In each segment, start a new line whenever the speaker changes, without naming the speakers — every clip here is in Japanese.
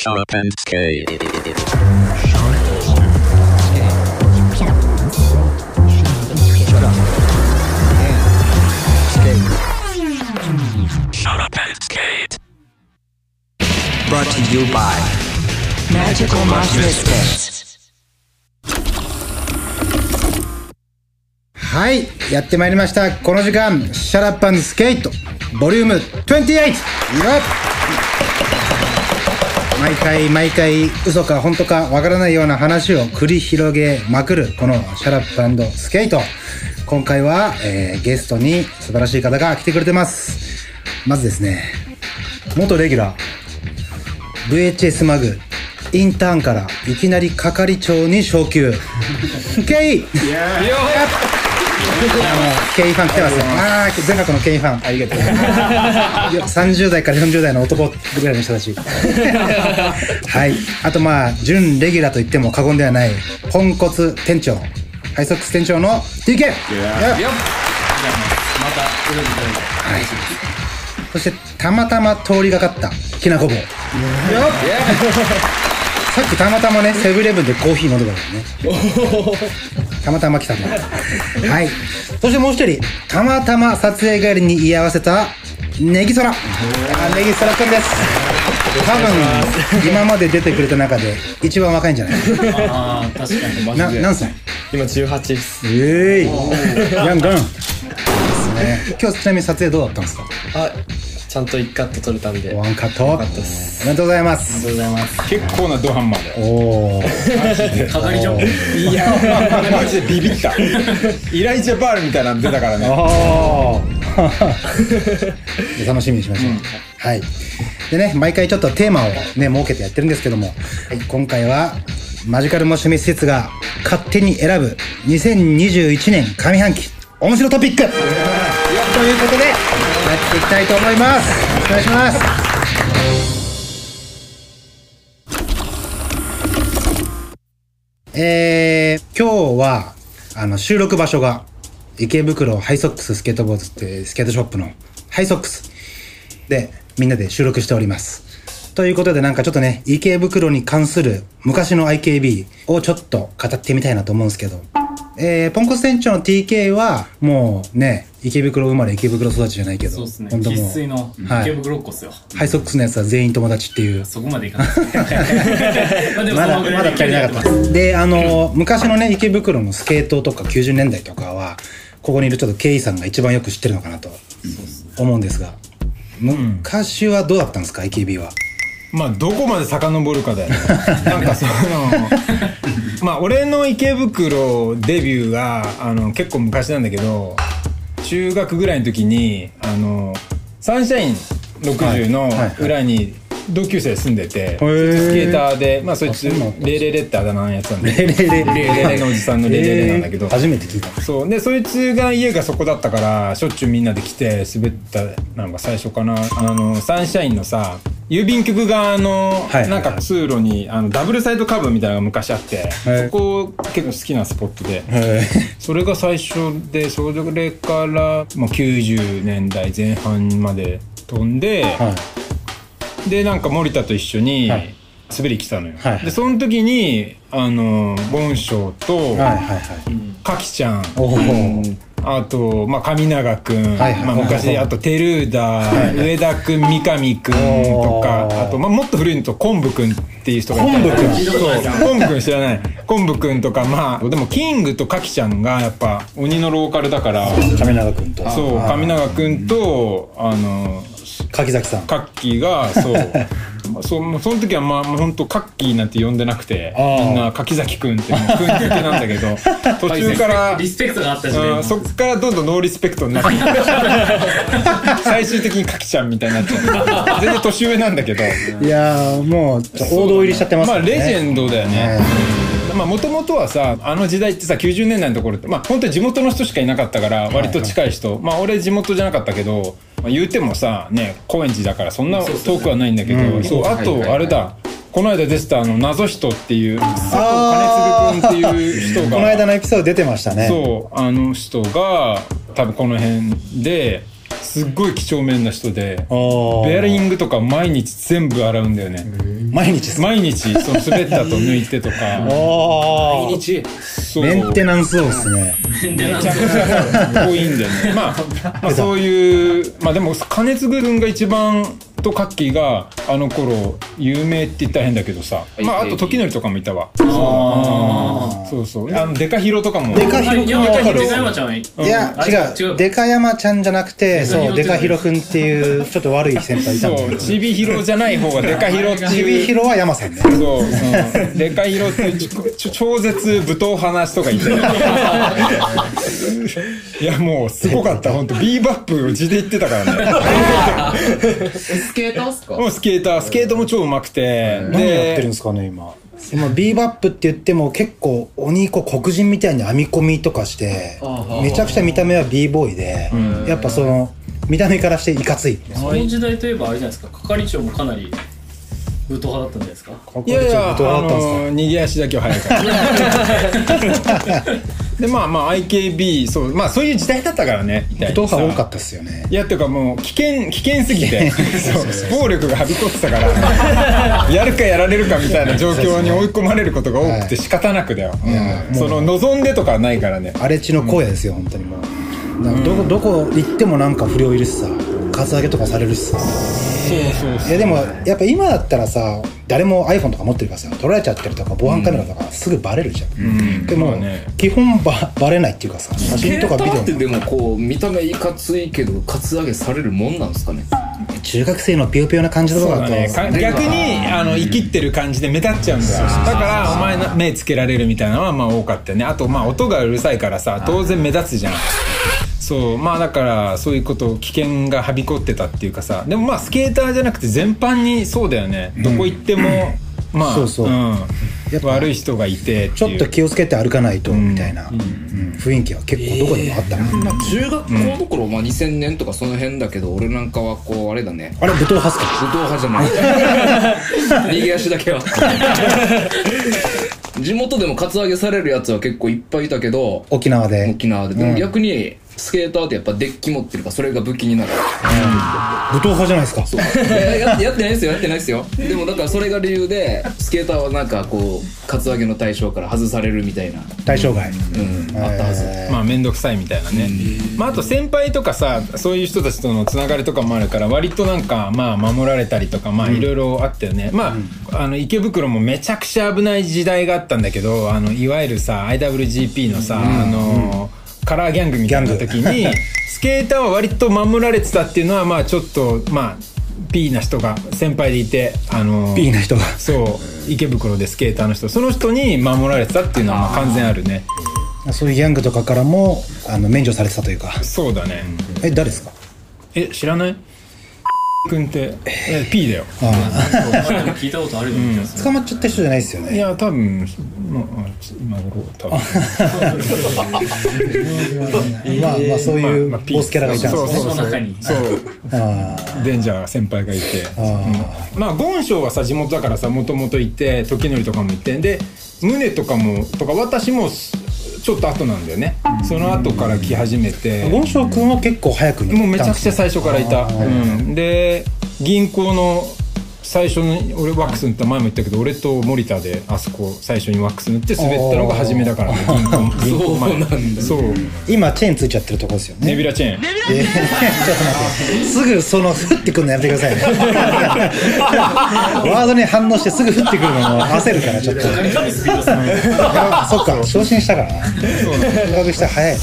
Sharp and Skate. Sharp and Skate.
Brought to you by
Magical Moss Biscuits.
はいやってまいりましたこの時間「シャラッパンスケート」ボリューム28よっ毎回毎回嘘か本当かわからないような話を繰り広げまくるこの「 SHUT UP & SKATE」今回は、えーゲストに素晴らしい方が来てくれてます。まずですね元レギュラー VHS マグインターンからいきなり係長に昇級。ケイ。いやケイファン来てますよああ全国のケイファン。ありがとう30代から40代の男ぐらいの人たち。はい。あとまあ準レギュラーと言っても過言ではないポンコツ店長ハイソックス店長の TK よっはい。そしてたまたま通りがかったきなこ棒。よっさっきたまたまねセブンイレブンでコーヒー飲んでたからね。たまたま来たんだはい。そしてもう一人たまたま撮影帰りに居合わせたネギソラ。あネギソラくんです。多分今まで出てくれた中で一番若いんじゃない？
ああ確かにマジで。
な何歳？
今18です。
ええヤンガンですね。今日ちなみに撮影どうだったんですか？
あちゃんと1カット取れたんで。
ワンカット。お
かったです。
めでとうございま
あり
す
がとうございます。
結構なドハンマーで。
おお
係長
いやマジでビビった。イライジャバールみたいなの出たからね。
ああ 楽しみにしましょう、はい。でね毎回ちょっとテーマをね設けてやってるんですけども、はい、今回はマジカルモシミ施設が勝手に選ぶ2021年上半期面白トピック。ということでやっていきたいと思います。お願いします。えー、今日はあの収録場所が池袋ハイソックススケートボードってスケートショップのハイソックスでみんなで収録しております。ということでなんかちょっとね、池袋に関する昔の IKB をちょっと語ってみたいなと思うんですけど、えー、ポンコツ店長の TK はもうね、池袋生まれ池袋育ちじゃないけど、
そうですね。
本当
粋の
はい
池袋っ子っすよ。
ハイソックスのやつは全員友達っていう。
そこまでいかない。ま
だ、まだ足りなかった。で、あの、昔のね、池袋のスケートとか90年代とかは、ここにいるちょっとケイさんが一番よく知ってるのかなと思うんですが、昔はどうだったんですか、IKB は。
まあどこまで遡るかだよね。なんかそのまあ俺の池袋デビューがあの結構昔なんだけど中学ぐらいの時にあのサンシャイン60の裏に同級生住んでて、
ー。
スケーターでまあそいつレレレってあだ名のやつなんで
レレレ。
レレレのおじさんのレレレなんだけど、
えー初めて聞いた。
そう。でそいつが家がそこだったからしょっちゅうみんなで来て滑ったなんか最初かな。あのサンシャインのさ郵便局側のなんか通路にあのダブルサイドカーブみたいなのが昔あって
はい
そこ結構好きなスポットで
へ
それが最初でそれから、まあ、90年代前半まで飛んで。でなんか森田と一緒に
はい
滑り来たのよ、でその時にあのボンショウと、
はいはいはい。
カキちゃん。あと、まあ、上永くん、
はいはい。
まあ、昔、あと、テルーダ、上田くん、三上くんと
お
か、
ー。
あと、まあ、もっと古いのと、昆布くんっていう人がいた。
昆布くん。
そう、昆布くん知らない。昆布くんとか、まあ、でも、キングとカキちゃんが、やっぱ、鬼のローカルだから、
亀永君と。
そう、上永くんと、あの、
柿崎さん。
カッキーが、そう、まあそうもうその時はまあ本当カッキーなんて呼んでなくてみんな柿崎くんってもうくん付けなんだけど 途中から
リスペクトがあった時代も
うんそっからどんどんノーリスペクトになって 最終的にカキちゃんみたいになっちゃう。全然年上なんだけど。
いやー、もう、王道入りしちゃってます
まあレジェンドだよね。まあもともとはさあの時代ってさ90年代のところってまあ本当に地元の人しかいなかったから割と近い人。まあ俺地元じゃなかったけど、まあ、言うてもさね高円寺だからそんな遠くはないんだけどそうあとあれだ。この間出てたあの謎人っていう佐藤兼次君っていう人が
この間のエピソード出てましたね。
そうあの人が多分この辺ですっごい几帳面な人で
あ
ベアリングとか毎日全部洗うんだよね。
毎日ですか？
毎日その滑ったと抜いてとか。
あ
毎日？
そう。
メンテナンスそうですね。
でなんか
かっこいいんだよね。まあ、まあ、そういう、まあでも、金津君が一番とカッキーがあの頃有名って言ったら変だけどさ、まああと時則とかもいたわ。そうそう。あの、デカヒロとかも。
デカヒロ
いや、
君は
い
いや
あ
違うデカ山ちゃんじゃなくてそうデカヒロ君っていうちょっと悪い先輩いたんだ
そう、
けど
チビヒロじゃない方がデカヒロっていう。
ヒロは山さんね
そう、うん、デカヒロっていうちょ超絶武闘派な人がいて。いや、もうすごかった。本当ビーバップを地で行ってたからね。
スケーターっすか？
もうスケーター、スケートも超上手くて。
何やってるんですかね今？今ビーバップって言っても結構鬼子黒人みたいに編み込みとかしてめちゃくちゃ見た目は b ボーイでやっぱその見た目からしていかつい。
その時代といえばあれじゃないですか？係長もかなり武闘派だったんじゃないですか？
いやいや、
どうだ
あ
ったんですか？
の逃げ足だけは速いから。で、まあまあ IKB、そう、まあそういう時代だったからね、
武闘派多かったっすよね。
いや、っていうかもう危険、危険すぎて、そう、暴力がはびこってたから、やるかやられるかみたいな状況に追い込まれることが多くて仕方なくだよ。うん。その望んでとかはないからね。
荒れ地の荒野ですよ本当にもう。どこどこ行ってもなんか不良いるしさ。カツアゲとかされるしさ。
そうそうそう。
いやでもやっぱ今だったらさ誰も iPhone とか持ってるからさ撮られちゃってるとか防犯カメラとかすぐバレるじゃん、でも、
まあね。
基本ババレないっていうかさ写真とかビデオ
ってでもこう見た目いかついけどカツアゲされるもんなんですかね。
中学生のピヨピヨな感じとかだと。
そうだね、か逆にあの生きってる感じで目立っちゃうんだよ。だからお前の目つけられるみたいなのはまあ多かったよね。あとまあ音がうるさいからさ当然目立つじゃんそうまあだからそういうこと危険がはびこってたっていうかさでもまあスケーターじゃなくて全般にそうだよね、どこ行ってもまあ
そうそう。ん。やっぱ
悪い人がいて
ちょっと気をつけて歩かないとみたいな、うん。雰囲気は結構どこでもあったな、
まあ中学校の頃、まあ2000年とかその辺だけど俺なんかはこうあれだね。
あれ武闘派っすか？
武闘派じゃない。逃げ足だけは。地元でもカツアゲされるやつは結構いっぱいいたけど
沖縄で。
沖縄で。でも逆にスケーターってやっぱデッキ持ってるからそれが武器になる。
武闘派じゃないですか。
いやややってないですよやってないですよ。でもだからそれが理由でスケーターはなんかこうカツアゲの対象から外されるみたいな。
対象外、
うん。あったはず。
えー。
まあ面倒くさいみたいなね、まあ、あと先輩とかさそういう人たちとのつながりとかもあるから割となんかまあ守られたりとかまあいろいろあったよね、まああの池袋もめちゃくちゃ危ない時代があったんだけどあのいわゆるさ IWGP のさ、あのカラーギャングみたいな時に スケーターは割と守られてたっていうのはまあちょっとまあ P な人が先輩でいてあの
P な人が。
そう池袋でスケーターの人その人に守られてたっていうのはまあ完全あるね。
そういうギャングとかからもあの免除されてたというか。
そうだね、
え誰ですか？
え知らない？君ってえ P だよ。
あ
あ。でも聞いたことあるような気がす
あ捕まっちゃった人じゃないですよ
い
ね
や多分まあ今頃多分。
まあ まあそういうボスキャラがいたんですね。
そうそうそう。
その中に。
そう。
あ
デンジャー先輩がいて。
あ
まあゴンショウはさ地元だからさもともといて時則とかもいて。で宗とかもとか私もちょっと後なんだよね。その後から来始めて。
あゴンショウ君は結構早くに
もうめちゃくちゃ最
初
初からいた、うん、で銀行の最初に俺ワックス塗った前も言ったけど俺と森田であそこ最初にワックス塗って滑ったのが初めだからね。銀行前。そう
今チェーンついちゃってるとこですよね。
ネビュラチェーン。
えーちょっと待って。すぐその降ってくるのやめてくださいね。ワードに反応してすぐ降ってくるのも焦るからちょっと。そっか昇進したからな。合格したら早い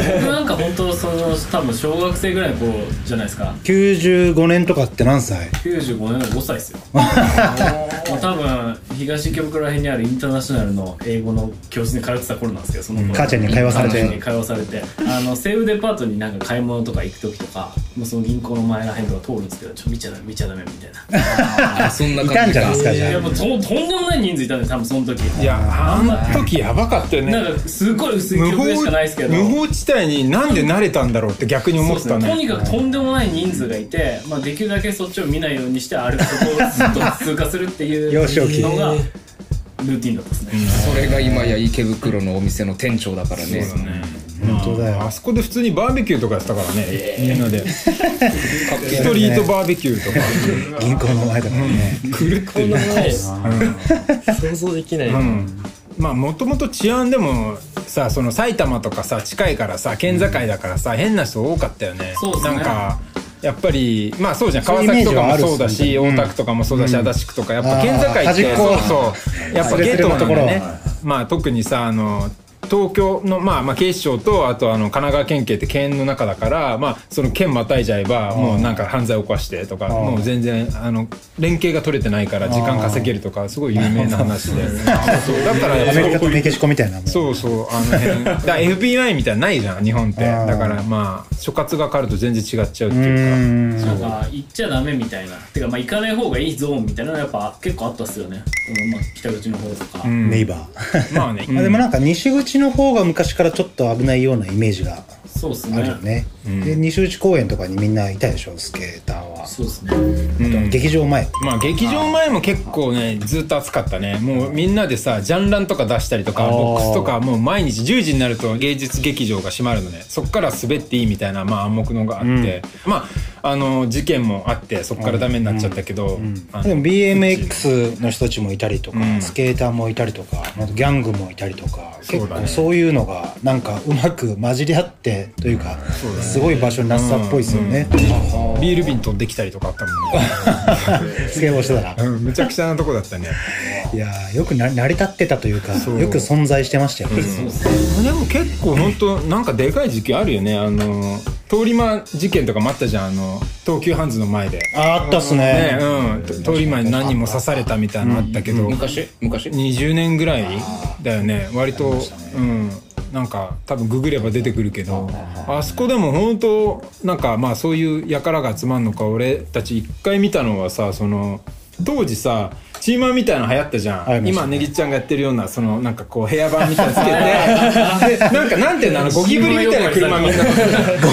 僕なんか本当その多分小学生ぐらいの頃じゃないですか。
95年とかって何歳
？95年の5歳ですよ。もう多分東池袋ら辺にあるインターナショナルの英語の教室に通ってた頃なんですけどその頃。
母ちゃんに会話されて。
母ちゃんに会話されて。あの西武デパートになんか買い物とか行く時とかもうその銀行の前ら辺とか通るんですけどちょ見ちゃダメ見ちゃダメみたいな。
あそんない
た
感じか。
んじゃないですかじゃ
いやもうととんでもない人数いたんで多分その時。
いやあの時やばかったよね。
なんかすごい薄い記
無
憶でし
法
かないですけど。
無法地帯になんで慣れたんだろうって逆に思ってたね。
ね。とにかくとんでもない人数がいて、まあ、できるだけそっちを見ないようにして歩くそこをずっと通過するっていう
幼少期。
のがルーティンだったですね、
それが今や池袋のお店の店長だからね。
本当だよ。
あそこで普通にバーベキューとかやってたからね、みんなで。ストリートバーベキューとか。
銀行の前だからね。
狂ってる。ね
想像できない。
うん。まあもともと治安でもさその埼玉とかさ近いからさ県境だからさ変な人多かったよね。
そうっすね。
なんかやっぱりまあそうじゃん。川崎とかもそうだし
うん。
大田区とかもそうだし足立区とかやっぱ県境ってそうそう。やっぱゲートなんだよねまあ特にさあの東京の、まあ、まあ警視庁とあとあの神奈川県警って県の中だから、まあ、その県またいじゃえばもうなんか犯罪を犯してとかもう全然あの連携が取れてないから時間稼げるとかすごい有名な話で。そうだから
アメリカとメキシコみたいな
そうそうあの辺。だ FBI みたいなのないじゃん日本って。だからまあ所轄が変わると全然違っちゃうって
う
いうか
ん。
なんか行っちゃダメみたいな。てかまあ行かない方がいいゾーンみたいなのやっぱ結構あったっすよね。このまあ北口の方とか、
うん。
ネイバー。
まあね、
あでもなんか西口の方が昔からちょっと危ないようなイメージがあるよね、で西口公園とかにみんないたでしょスケーターは。
そうっすね。
うん。
劇場前。
まあ劇場前も結構ねずっと暑かったね。もうみんなでさジャンランとか出したりとかボックスとかもう毎日10時になると芸術劇場が閉まるのね。そっから滑っていいみたいな、まあ、暗黙のがあって、まああの事件もあってそっからダメになっちゃったけど、あの
でも BMX の人たちもいたりとか、
うん。
スケーターもいたりとかあとギャングもいたりとか結
そうだね。
構そういうのがなんかうまく混じり合ってというかすごい場所になったっぽいですよね、
ビール瓶飛んできたりとかあったもんね。
スケボーしてたら
うんむちゃくちゃなとこだったね。
いやーよくな成り立ってたというかよく存在してましたよ。ね、
でも結構本当なんかでかい事件あるよね。あの通り魔事件とかもあったじゃん。あの東急ハンズの前で。
ああったっすね。
ねうん。と通り魔に何人も刺されたみたいなのあったけど、
昔？昔
？20年ぐらいだよね。割とうんなんか多分ググれば出てくるけどあそこでも本当なんかまあそういう輩が集まんのか俺たち一回見たのはさその当時さチーマーみたいなの流行ったじゃん、
ありました
今ねぎっちゃんがやってるようなそのなんかこうヘアバンみたいなのつけて。でなんかなんていうのあのゴキブリみたいな車みんな。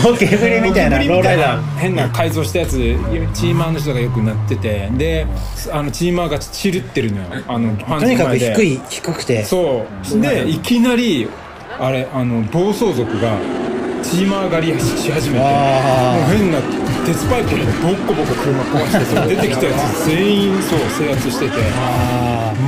ゴキブリみたいな。
ゴキブリみたいな
ローライダ
変な改造したやつチーマーの人がよくなってて。であのチーマーがチルってるのよ。あの
とにかく低い低くて。
そう。でいきなりあれあの暴走族がチーマー狩りし始めてもう
あ
変な鉄パイプでボッコボコ車壊して出てきたやつ全員そう制圧してて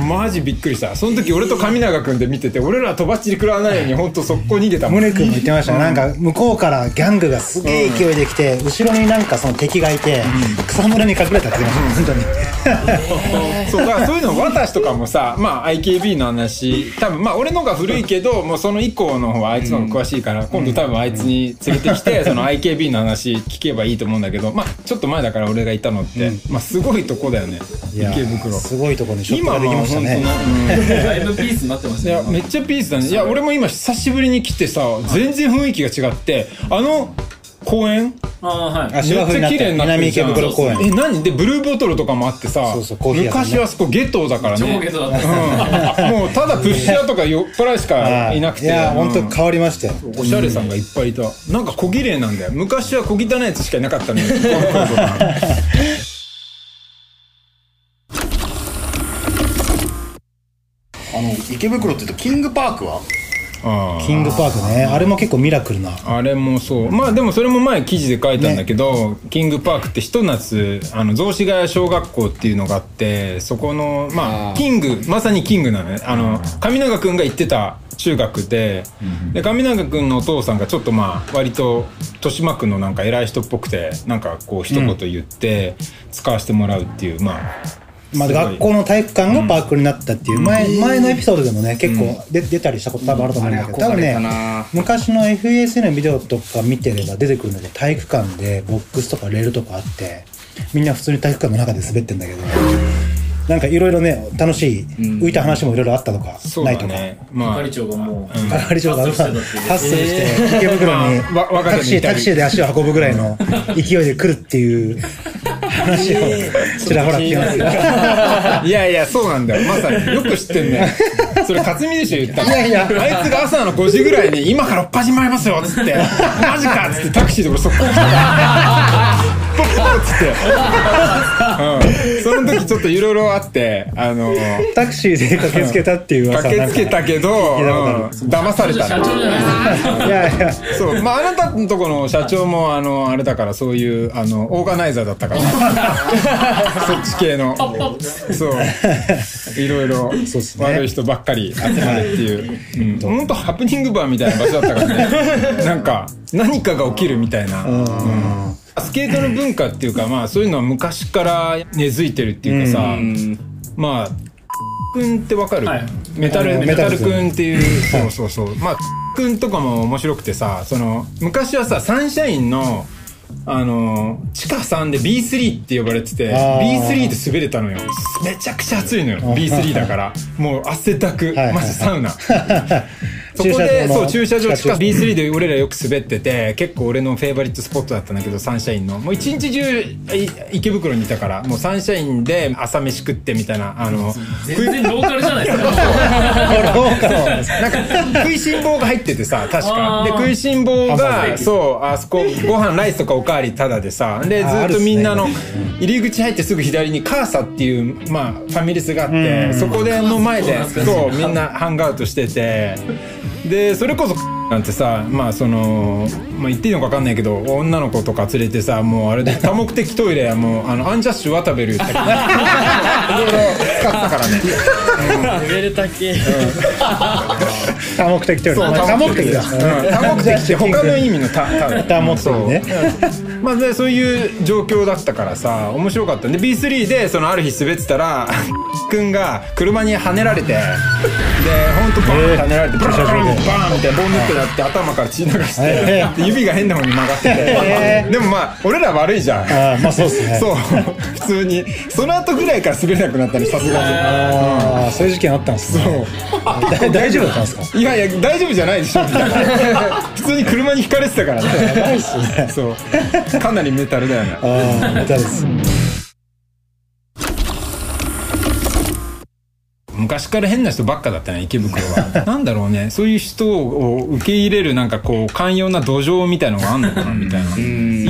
マジびっくりした。その時俺と上永君で見てて俺らとばっちり食らわないように本当速攻逃げたもん。
宗君も言ってましたね、なんか向こうからギャングがすげえ勢いで来て、後ろになんかその敵がいて、草むらに隠れたって言ってました、本当に。
そうだからそういうの私とかもさまあ IKB の話多分まあ俺のが古いけど もうその以降の方はあいつの方が詳しいから、今度多分あいつに連れてきて その IKB の話聞けばいいと思うんだけどまあちょっと前だから俺がいたのって、まあすごいとこだよね池袋。
すごいところにショップができ
今は本当
ましたね。
ね、
だいぶピースになってますね。
いやめっちゃピースだね。いや俺も今久しぶりに来てさ全然雰囲気が違ってあの公園？
ああはい。
めっちゃ綺麗になって
南
るじゃん。
池袋公園。
え何？でブルーボトルとかもあってさ昔はそこゲットーだからね。
上下とだった。
うん。もうただプッシャーとか酔っ払いしかい。なくて。
いや、
うん
本当変わりましたよ。
おしゃれさんがいっぱいいた。なんか小綺麗なんだよ。昔は小汚いやつしかいなかったのよ
あの池袋って言うとキングパークは？
キングパークね。あれも結構ミラクルな。
あれもそう。まあでもそれも前記事で書いたんだけど、キングパークってひと夏あの雑司ヶ谷小学校っていうのがあってそこのまあキングまさにキングなのね。あの上永君が行ってた中学で,、で上永君のお父さんがちょっとまあ割と豊島区のなんか偉い人っぽくてなんかこう一言言って使わせてもらうっていう、まあ
まあ、学校の体育館がパークになったっていう、前、前のエピソードでもね、結構で出たりしたこと多分あると思うんだけど、多分ね
な、
昔の FAS のビデオとか見てれば出てくるんだけど、体育館でボックスとかレールとかあって、みんな普通に体育館の中で滑ってんだけど、なんかいろいろね、楽しい、浮いた話もいろいろあったとか、
そう
ないとか。
まあ
係長がもう
係長がハ
ハッスルして
池袋にタクシータクシーで足を運ぶぐらいの勢いで来るっていう話をちらほら聞きますよ。
いやいや、そうなんだよ。まさに。よく知ってんね。それ、勝美でしょ、言ったの。
いやいや
あいつが朝の5時ぐらいに、今からおっ始まりますよ、つって。マジかっつってタクシーで俺そこ来た。ポッポッつって、うん、その時ちょっといろいろあってあの
タクシーで駆けつけたっていう噂
駆けつけたけど、うん。騙された
社長じゃない
いやいや。
そう。まああなたのとこの社長もあのあれだからそういうあのオーガナイザーだったから。そっち系の。そう。いろいろ
そうっすね。
悪い人ばっかり集まるっていう、うん、本当ハプニングバーみたいな場所だったからね。なんか何かが起きるみたいな、うんスケートの文化っていうかまあそういうのは昔から根付いてるっていうかさ、まあくんってわかる、
はい。
メタルメタルくんっていうそうそうそう。まあくんとかも面白くてさその昔はさサンシャインのあの地下3で B3 って呼ばれてて
あー。
B3 で滑れたのよ。めちゃくちゃ暑いのよ。B3 だから。もう汗だく。マジサウナ そこでそう駐車場近く B3 で俺らよく滑ってて結構俺のフェイバリットスポットだったんだけどサンシャインの。もう一日中い池袋にいたからもうサンシャインで朝飯食ってみたいなあの
全然ローカルじゃないですか。
なんか食いしん坊が入っててさ確か。で食いしん坊がそうあそこご飯ライスとかおかわりタダでさでずっとみんなの入り口入ってすぐ左にカーサっていうまあファミレスがあってそこでの前でそうみんなハンガーアウトしててでそれこそなんてさまあその、まあ、言っていいのか分かんないけど女の子とか連れてさもうあれで 多目的トイレはもうあのアンジャッシュ渡べる言ったりいろいろ使ったからね。
レベル高え
多目的という
そう
多目的だ。
うん。多目的って他の意味の多
目的ね。
そう。まあでそういう状況だったからさ面白かった。で B3 でそのある日滑ってたら くんが車にはねられてで本当バーンってはねられてバーン。バーンみたいなボンネットやって頭から血流して指が変な方に曲がって
え
てでもまあ俺ら悪いじゃん
まあそうっすね
そう普通にその後ぐらいから滑れなくなったねさすがに
ああそういう事件あったんですねだ大丈夫だったんですか
いやいや大丈夫じゃないでしょ普通に車にひかれてたからね
やばいっすね
そうかなりメタルだよね
ああメタルです
昔から変な人ばっかだったね池袋は。なんだろうね。そういう人を受け入れるなんかこう寛容な土壌みたいのがあんのかなみたいな。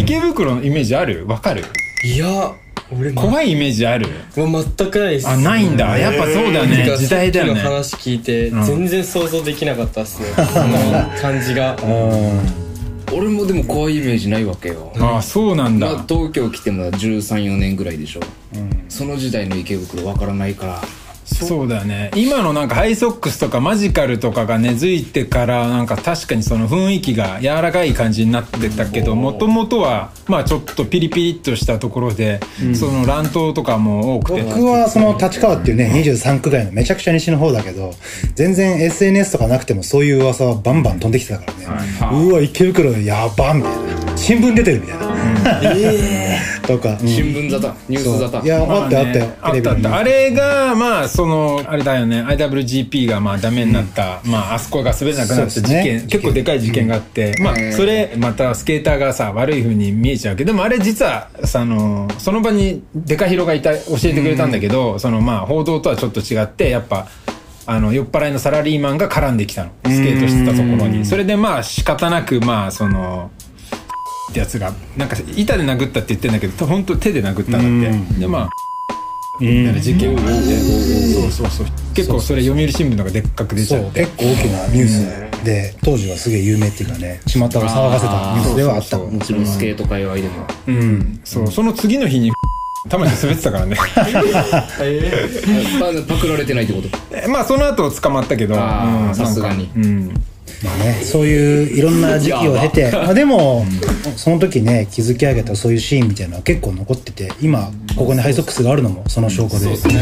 池袋のイメージある？わかる？
いや俺ま
怖いイメージある？
もう全くないです。
あないんだ。やっぱそうだよね時代だよね。
さっきの話聞いて
ん。
全然想像できなかったっすね。その感じが。
俺もでも怖いイメージないわけよ。
ああそうなんだ、
まあ、東京来ても134年ぐらいでしょ、その時代の池袋わからないから
そう。だよね。今のなんかハイソックスとかマジカルとかが根付いてからなんか確かにその雰囲気が柔らかい感じになってたけどもともとはまあちょっとピリピリっとしたところで、その乱闘とかも多くて。
僕はその立川っていうね23区外のめちゃくちゃ西の方だけど全然 SNS とかなくてもそういう噂はバンバン飛んできてたからね。うわ池袋やばみたいな。新聞出てるみたいな。とか。うん。
新聞沙汰ニュース沙汰。
いやあったよあったよ。
あったあった。あれがまあそのあれだよね。IWGP がまあダメになった、まああそこが滑れなくなった事件、
ね
結構でかい事件があって、まあそれまたスケーターがさ悪い風に見えちゃうけどでもあれ実はさあのその場にデカヒロがいた教えてくれたんだけど、そのまあ報道とはちょっと違ってやっぱあの酔っ払いのサラリーマンが絡んできたの。スケートしてたところに。それでまあ仕方なくまあそのってやつがなんか板で殴ったって言ってんだけど本当手で殴ったんだって。でまあみたいな事件があってそうそうそう。結構それ読売新聞とかでっかく出ち
そう
ゃって。
結構大きなニュースで当時はすげえ有名っていうかね巷を騒がせたニュースではあった。
もちろんスケート界隈でも。
うん。そうその次の日に 魂滑ってたからね。
まあパクられてないってこと？
えまあその後捕まったけど。
さすがに。
うん
まあね、そういういろんな時期を経て、まあ、でも、その時ね築き上げたそういうシーンみたいなのは結構残ってて今ここにハイソックスがあるのもその証拠で。
そう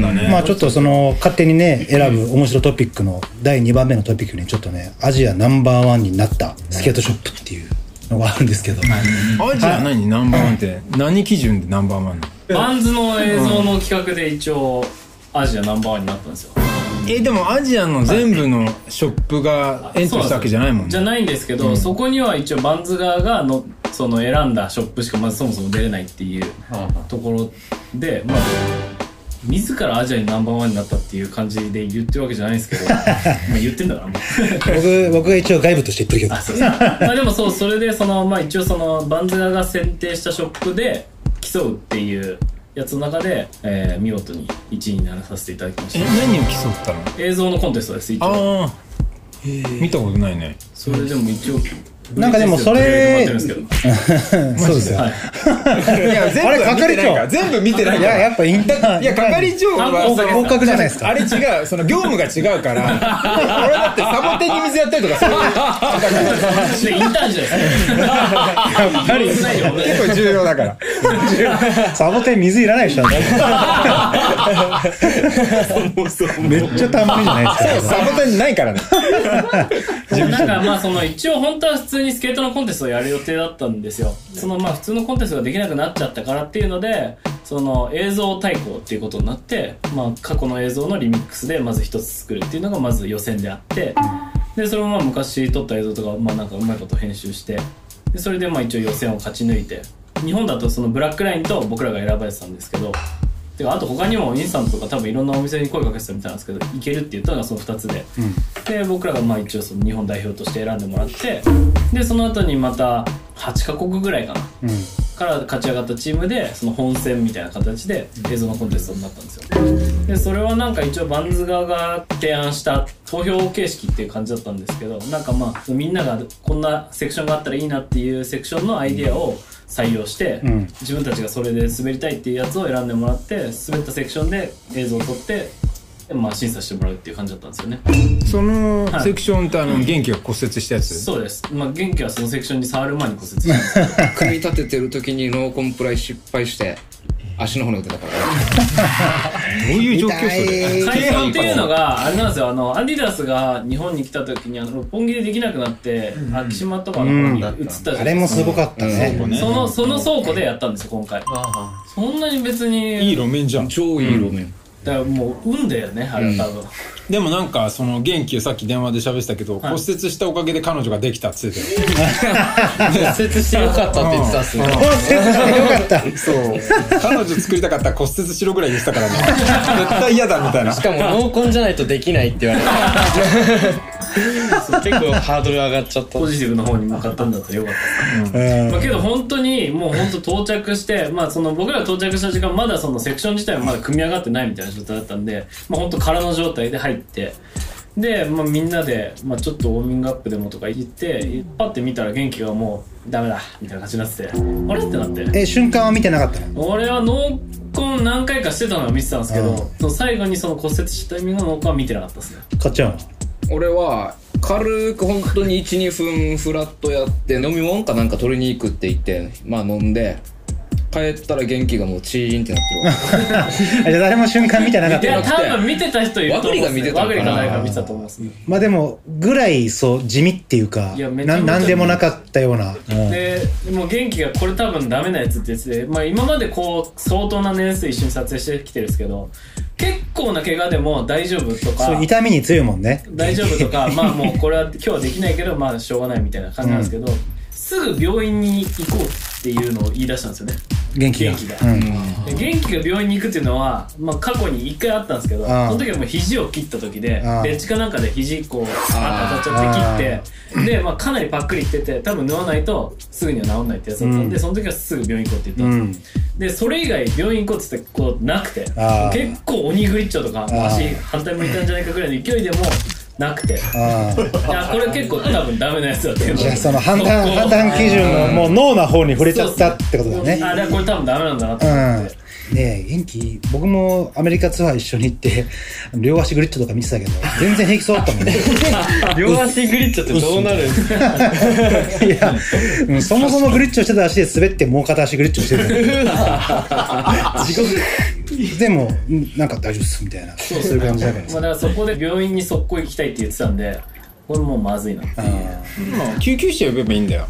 だね。
まあちょっとその勝手にね選ぶ面白トピックの第2番目のトピックにちょっとねアジアナンバーワンになったスケートショップっていうのがあるんですけど、
アジア何？ナンバーワンって何基準でナンバーワンなの？
バンズの映像の企画で一応アジアナンバーワンになったんですよ
えでもアジアの全部のショップがエントリーしたわけじゃないもんね。
じゃないんですけど、そこには一応バンズ側がのその選んだショップしかまずそもそも出れないっていうところでまあ自らアジアにナンバーワンになったっていう感じで言ってるわけじゃないんですけど まあ言ってんだから。
僕僕が一応外部として言ってるけど
あそう。そうまあでもそうそれでそのまあ一応そのバンズガが選定したショップで競うっていうやつの中で、えー見事に1位にならさせていただきまし
え
た
何を競ったの？
映像のコンテストです一応。
ああ見たことないね。
それでも一応
なんかでもそれそうですよ、
はい
いや全部
係長。
全部見てない
い
から。
ややっぱインター
いや係長は
合格じゃないですか。
あれ違うその業務が違うから。俺だってサボテンに水やったりとかそういう
でインターンじゃない。ですかやっぱり。
結構重要だから。
サボテン水いらないでしょ。めっちゃたまにじゃないですか。
サボテンないからね。
なんかまあその一応本当は普通にスケートのコンテストをやる予定だったんですよ。そのまあ普通のコンテストができなくなっちゃったからっていうのでその映像対抗っていうことになってまあ過去の映像のリミックスでまず一つ作るっていうのがまず予選であってでそれもまあ昔撮った映像とかまあなんかうまいこと編集してでそれでまあ一応予選を勝ち抜いて日本だとそのブラックラインと僕らが選ばれてたんですけどてかあと他にもインスタントとか多分いろんなお店に声かけてたみたいなんですけどいけるって言ったのがその2つで、で僕らがまあ一応その日本代表として選んでもらってでその後にまた8カ国ぐらいかな、から勝ち上がったチームでその本戦みたいな形で映像のコンテストになったんですよ。でそれはなんか一応バンズ側が提案した投票形式っていう感じだったんですけどなんかまあみんながこんなセクションがあったらいいなっていうセクションのアイディアを採用して、自分たちがそれで滑りたいっていうやつを選んでもらって滑ったセクションで映像を撮ってでまあ審査してもらうっていう感じだったんですよね。
その
はい。
セクションってあの元気が骨折したやつ？
そうです。まあ元気はそのセクションに触る前に骨折したんですけど
組み立ててる時にノーコンプライ失敗して足の骨が出たから。
どういう状況それ？
最初っていうのがあれなんですよ。あのアディダスが日本に来た時にあの六本木でできなくなって昭島とかの方に移ったじゃない
あれもすごかったね、
そのその倉庫でやったんですよ今回。そん。なに別に
いい路面じゃん。
超いい路面、
だからもう運だよねあれは多分、
でもなんかその元気さっき電話で喋ってたけど骨折したおかげで彼女ができたっつってたよ。
骨折してよかったって言ってたっすね。
よかった。
そう。彼女作りたかったら骨折しろぐらい言ってたからね。絶対嫌だみたいな。
しかも濃紺じゃないとできないって言われた結構ハードル上がっちゃった
ポジティブの方に向かったんだったらよかった
うん。
まあ、けど本当にもう本当到着して、まあ、その僕らが到着した時間まだそのセクション自体はまだ組み上がってないみたいな状態だったんで、まあ、本当空の状態で入ってで、まあ、みんなで、まあ、ちょっとウォーミングアップでもとか言ってパッて見たら元気がもうダメだみたいな感じになっててあれ？ってなって。
え瞬間は見てなかったの？
俺は濃紺何回かしてたのは見てたんですけど、その最後にその骨折したタイミングの濃紺は見てなかったですね。
かっちゃんは
俺は軽く本当に12分フラットやって飲み物かなんか取りに行くって言ってまあ飲んで帰ったら元気がもうチーンってなってるわ。
あじゃあ誰も瞬間見てなかった。
いや
の
多分見てた人いると思うんです
ワグリが見てたのかな。
ワグリか誰か見てたと思うんですね
まあでもぐらいそう地味っていうか
いやめちゃめちゃ
ななんでもなかったような、うん。
でもう元気がこれ多分ダメなやつって言ってて、まあ、今までこう相当な年数一緒に撮影してきてるんですけど結構な怪我でも大丈夫とか
そう痛みに強いもんね。
大丈夫とかまあもうこれは今日はできないけどまあしょうがないみたいな感じなんですけど、すぐ病院に行こうっていうのを言い出したんですよね。
元気が。
元気が。
うん。
で元気が病院に行くっていうのは、まあ、過去に1回あったんですけどそ
あ。あ
の時はもう肘を切った時で
ああ。
ベッチかなんかで肘こうあ当たっちゃって切ってで、まあ、かなりパックリいってて多分縫わないとすぐには治んないってやつだったんで、
うん。
その時はすぐ病院行こうって言ったんですよ、でそれ以外病院行こうって言ってこうなくて。
ああ
結構鬼グリッチョとか
ああ
足反対向いたんじゃないかぐらいの勢いでもなくて。
あ
いやこれ結構多分ダメなやつだって
じゃあその判断判断基準のもう脳な方に触れちゃったってことだね。
あれはこれ多分ダメなんだなと思って、
うん、ねえ元気？僕もアメリカツアー一緒に行って 両足グリッチョとか見てたけど全然平気そうだったもんね。
両足グリッチョってどうなるん？ですか
いや、うんそもそもグリッチョしてた足で滑ってもう片足グリッチョしてた 地獄。でもうんなんか大丈夫っすみたいな。そういう感じだから。
まあ、だからそこで病院に速攻行きたいって言ってたんでこれもうまずいなっていう。
まあ救急車呼べばいいんだよ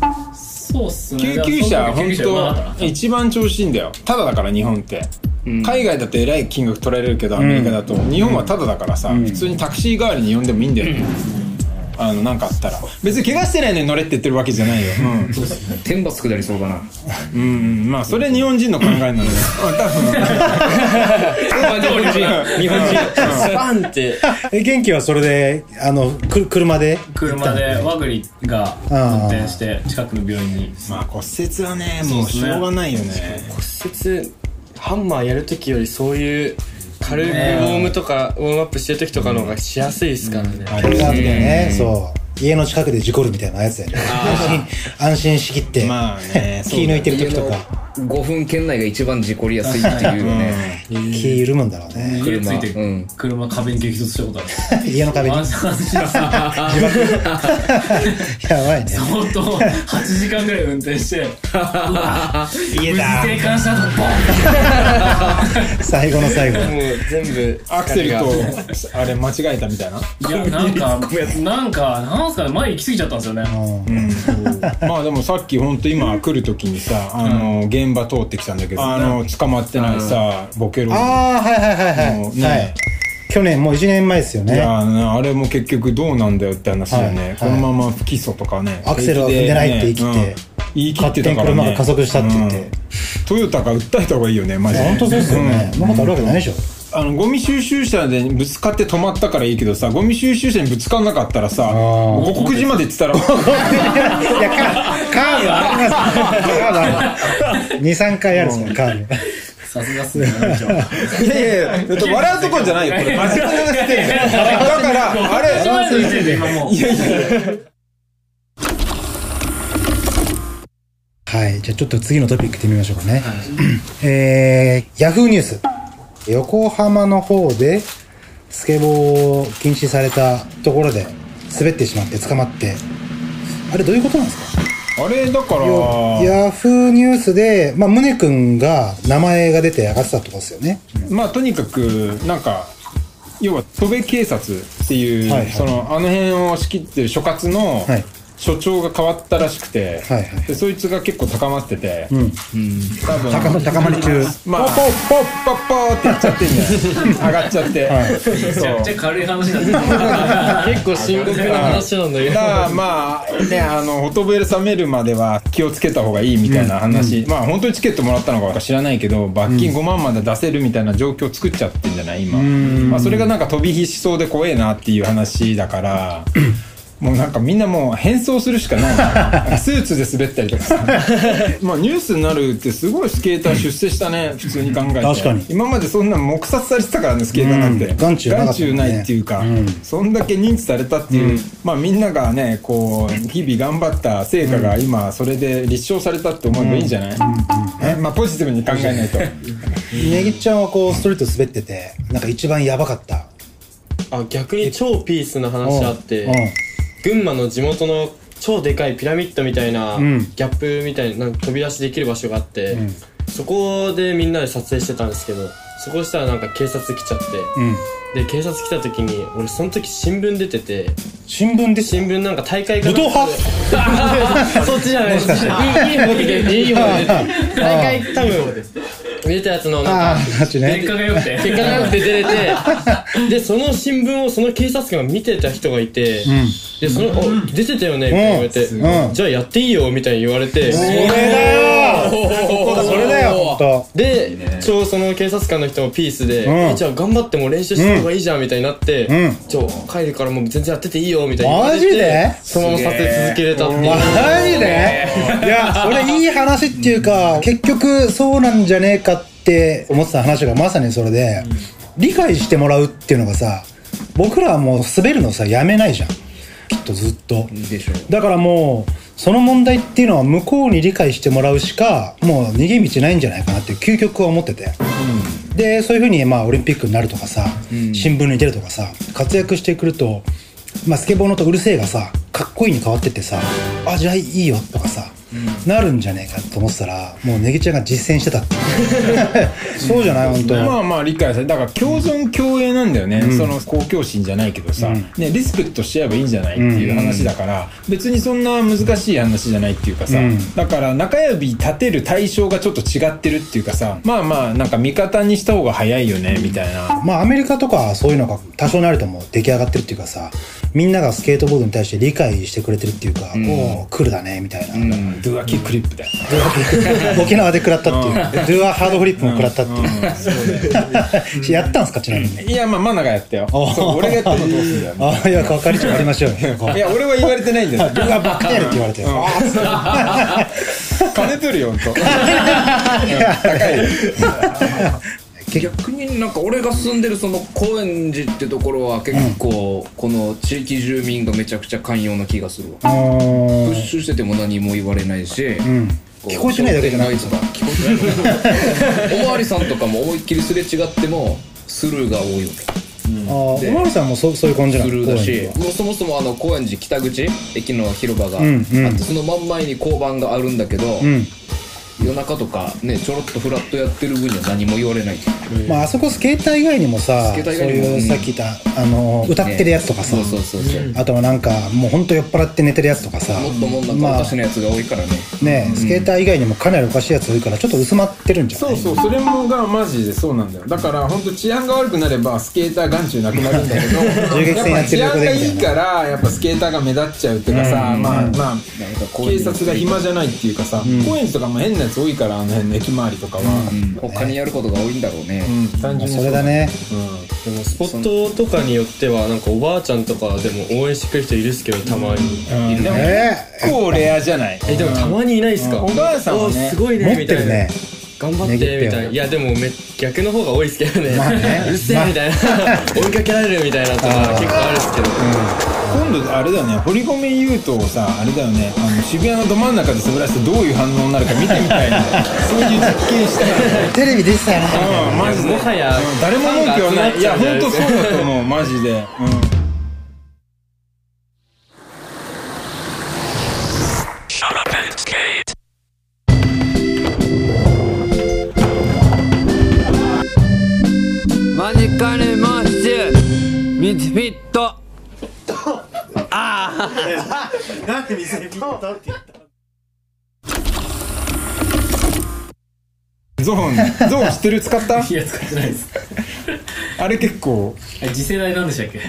そうっすね。
救急車
だからその
本当
な
一番調子いいんだよ。ただだから日本って、海外だとえらい金額取られるけどアメリカだと、日本はただだからさ、普通にタクシー代わりに呼んでもいいんだよ。ね、あのなんかあったら。別に怪我してないのに乗れって言ってるわけじゃないよ、うん。
天罰下りそうだな。
うんうん。まあそれ日本人の考えなので多分。
日本人。日本人。スパンって
え元気はそれであのく車で？
車で和栗が運転して近くの病院に。
まあ骨折はねもうしょうがないよね。
骨折ハンマーやるときよりそういう軽くウォームとかウォームアップしてる時とかの方がしやすいですからね、
あ
これがあよね。
うん。
そう。家の近くで事故るみたいなやつだよね。安心 安心しきって。
まあね。
気抜いてる時とか
5分圏内が一番事故りやすいっていうよね
気緩むんだろうね。
家ついて
うん。
車壁に激突したことある。
家の壁に。やばいね。
相当8時間ぐらい運転して。
家だ。
無事生還したとボン
最後の最後。
もう全部
アクセルとあれ間違えたみたいな。い
やなんかなんかなんすかね前行き過ぎちゃったんですよね。
うん。
まあでもさっき本当今来る時にさあの現場通ってきたんだけど。あの捕まってないさボケロ
ああはいはいはい
もう
はい、はい。
ね
去年もう1年前ですよ
い
ね
やーあれも結局どうなんだよって話だよね、
はい
このまま不起訴とかね。
アクセルは踏んでないって言い切って。
うん。言い切ってたからね。
勝手に車が加速したって言って。
うん。トヨタが訴えた方がいいよねマジで。
本当そうですよね。そんなことあるわけないでしょ
あのゴミ収集車でぶつかって止まったからいいけどさゴミ収集車にぶつかんなかったらさ五国寺まで行ってたら。
いやカカーブはあります。カーブある23回あるんですからカーブ。
さすがっすね
いやいやいや 笑うとこじゃないよ。これ真面目な話してるんだからあれ いやいや
はいじゃあちょっと次のトピックいってみましょうかね、えー、ヤフーニュース横浜の方でスケボーを禁止されたところで滑ってしまって捕まって。あれどういうことなんですか？
あれだから
ヤフーニュースで、まあ、宗君が名前が出て上がってたってことですよね。
まあとにかくなんか要は戸部警察っていう、
はいはい。
そのあの辺を仕切ってる所轄の
はい
所長が変わったらしくて、
はいはい。
でそいつが結構高まってて、
うん。
多分
高ま高まり中。
まあポッポッポッポッってやっちゃってんじゃん上がっちゃって、
はい。
めちゃくちゃ軽い話だった
結構深刻な話なんだけど。
だからまあねあのフォトベル冷めるまでは気をつけた方がいいみたいな話、まあ本当にチケットもらったのか知らないけど罰金5万まで出せるみたいな状況作っちゃってんじゃない？今、まあ、それがなんか飛び火しそうで怖えなっていう話だから もうなんかみんなもう変装するしかない。スーツで滑ったりとかさ。まあニュースになるってすごいスケーター出世したね。普通に考えて。
確かに。
今までそんな黙殺されてたからねスケーターなんて、
うん。眼中なかったもんね。
ないっていうか、そんだけ認知されたっていう、まあみんながねこう日々頑張った成果が今それで立証されたって思えばいいんじゃない、ねまあポジティブに考えないと。
ねぎちゃんはこうストリート滑ってて、なんか一番やばかった。
あ逆に超ピースな話あって。
うん
群馬の地元の超でかいピラミッドみたいな、
ん。
ギャップみたいななんか飛び出しできる場所があって、そこでみんなで撮影してたんですけどそこしたらなんか警察来ちゃって、
うん。
で警察来た時に俺その時新聞出てて
新聞で？す
新聞なんか大会か
武闘派？
そっちじゃないです。いい方で 大会多分出たやつのなんか
ね。
結。果が良くて。
結果が良くて出れて。でその新聞をその警察官が見てた人がいて、でその「お出てたよね」って言われて、
うん
じゃあやっていいよ」みたいに言われて。
それだよ。それだよ、ほんと。
でちょうどその警察官の人もピースで、じゃあ頑張っても練習した方がいいじゃんみたいになって、
うん。
ちょ帰るからもう全然やってていいよみたいに言われて
マジで？
そのまま撮影続けれたっていう。
マジで？いや、それいい話っていうか、結局そうなんじゃねえかって思ってた話がまさにそれで、理解してもらうっていうのがさ、僕らはもう滑るのさ、やめないじゃん。きっとずっと。だからもう、その問題っていうのは向こうに理解してもらうしか、もう逃げ道ないんじゃないかなっていう究極は思ってて。で、そういうふうにまあオリンピックになるとかさ、新聞に出るとかさ、活躍してくると、まあスケボーのとうるせえがさ、かっこいいに変わってってさ、あ、じゃあいいよとかさ、なるんじゃねえかと思ってたらもうネギちゃんが実践してたって。そうじゃない？本当。
まあまあ理解されだから共存共栄なんだよね、その公共心じゃないけどさ、ね、リスペクトしちゃえばいいんじゃないっていう話だから、別にそんな難しい話じゃないっていうかさ、
うん。
だから中指立てる対象がちょっと違ってるっていうかさ。まあまあなんか味方にした方が早いよねみたいな。
まあアメリカとかはそういうのが多少なりとも出来上がってるっていうかさ。みんながスケートボードに対して理解してくれてるっていうか、おおクールだねみたいな、
ドゥアキックリップだよ。
沖縄で食らったっていう。ドゥアハードフリップも食らったっていう、やったんすかちなみに？
いやまあマナがやったよ。俺がやったのどうすんだよ。
あいや係長やりましょうよ
いや俺は言われてないんだよ。
ドゥアバカやれって言われてよ
金取るよほんと
逆になんか俺が住んでるその高円寺ってところは結構この地域住民がめちゃくちゃ寛容な気がするわ。プッシュしてても何も言われないし、こう
聞こえてないだけじゃない。
商店街とか聞こえてない。おまわりさんとかも思いっきりすれ違ってもスルーが多いわけ。
あーおまるさんもそうそういう感じなの？
スルーだしもうそもそもあの高円寺北口駅の広場があって、
んうん。
その真ん前に交番があるんだけど、
うん
夜中とかねちょろっとフラットやってる分には何も言われない
まああそこスケーター以外にもさ
スケータ
そう
ー以外にも。
いうさっき言ったあの歌ってるやつとかさ。
そうそうそうそう、
あとはなんかもうほんと酔っ払って寝てるやつとかさ。
もっともんなんか
まあ
おかしなやつが多いからね、
ねスケーター以外にもかなりおかしいやつ多いからちょっと薄まってるんじゃない？
そうそうそれもがマジでそうなんだよ。だから本当治安が悪くなればスケーター眼中なくなるんだけど
銃撃戦やってる
やっぱ治安がいい
横でみたいな
からやっぱスケーターが目立っちゃうっていうかさ、まあまあ
なんかこういうの
警察が暇じゃないっていうかさ、高円寺とかも変なやつ多いからあの辺の駅周りとかは、
うん。他にやることが多いんだろうね、
うん。単純に。
それだね。
でもスポットとかによってはなんかおばあちゃんとかでも応援してくれる人いるっすけどたまに、
うん。でも
え
結構レアじゃない？
えでもたまにいないっすか、
おばあさんはね。
おすごい
ー、持って
ね。みたいな。
るね
頑張ってみたいな。いやでもめ逆の方が多いっすけどね,、
まあね。
うるせえみたいな。追いかけられるみたいなとか結構あるっすけど、
今度あれだよね堀米雄斗をさあれだよね。あの渋谷のど真ん中で滑らせてどういう反応になるか見てみたいな。そういう実験したい
テレビ出てたよね。
うんマジで。
もはや
誰も文句はない。いや本当そうだと思うマジで。うん
ュミツフィット
ゾーンゾーン知ってる使った？
いや使ってないです。
あれ結構。
え次世代なんでしたっけ？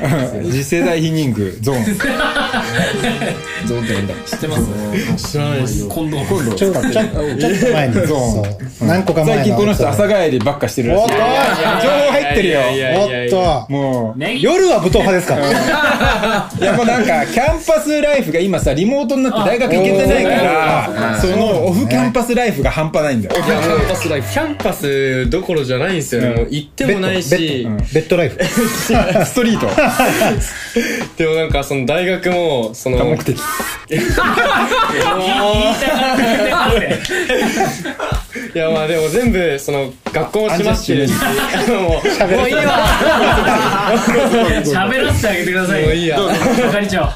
次世代ヒニングゾーン。
ゾーンってなんだ？
知ってます？
知らないです。
今度
今度
ちょっと前に。
ゾーン。
何個か前
最近この人朝
が
帰りばっかしてるらしい。
おっと。
情報入ってるよ。
おっと。
もう。
夜は武闘派ですから。
いやもうなんかキャンパスライフが今さリモートになって大学行けてないからそのオフキャンパスライフが半端ないんだよ。
キャンパスライフ
キャンパスどころじゃないんですよね、もう行ってもないし、
ベッドベッドライフ。
ストリート。
でもなんかその大学もその
多目的。
言い
やまあでも全部その学校も閉まってるし。もうもういいわ。
喋らせてあげてください。
もういいや。
係長。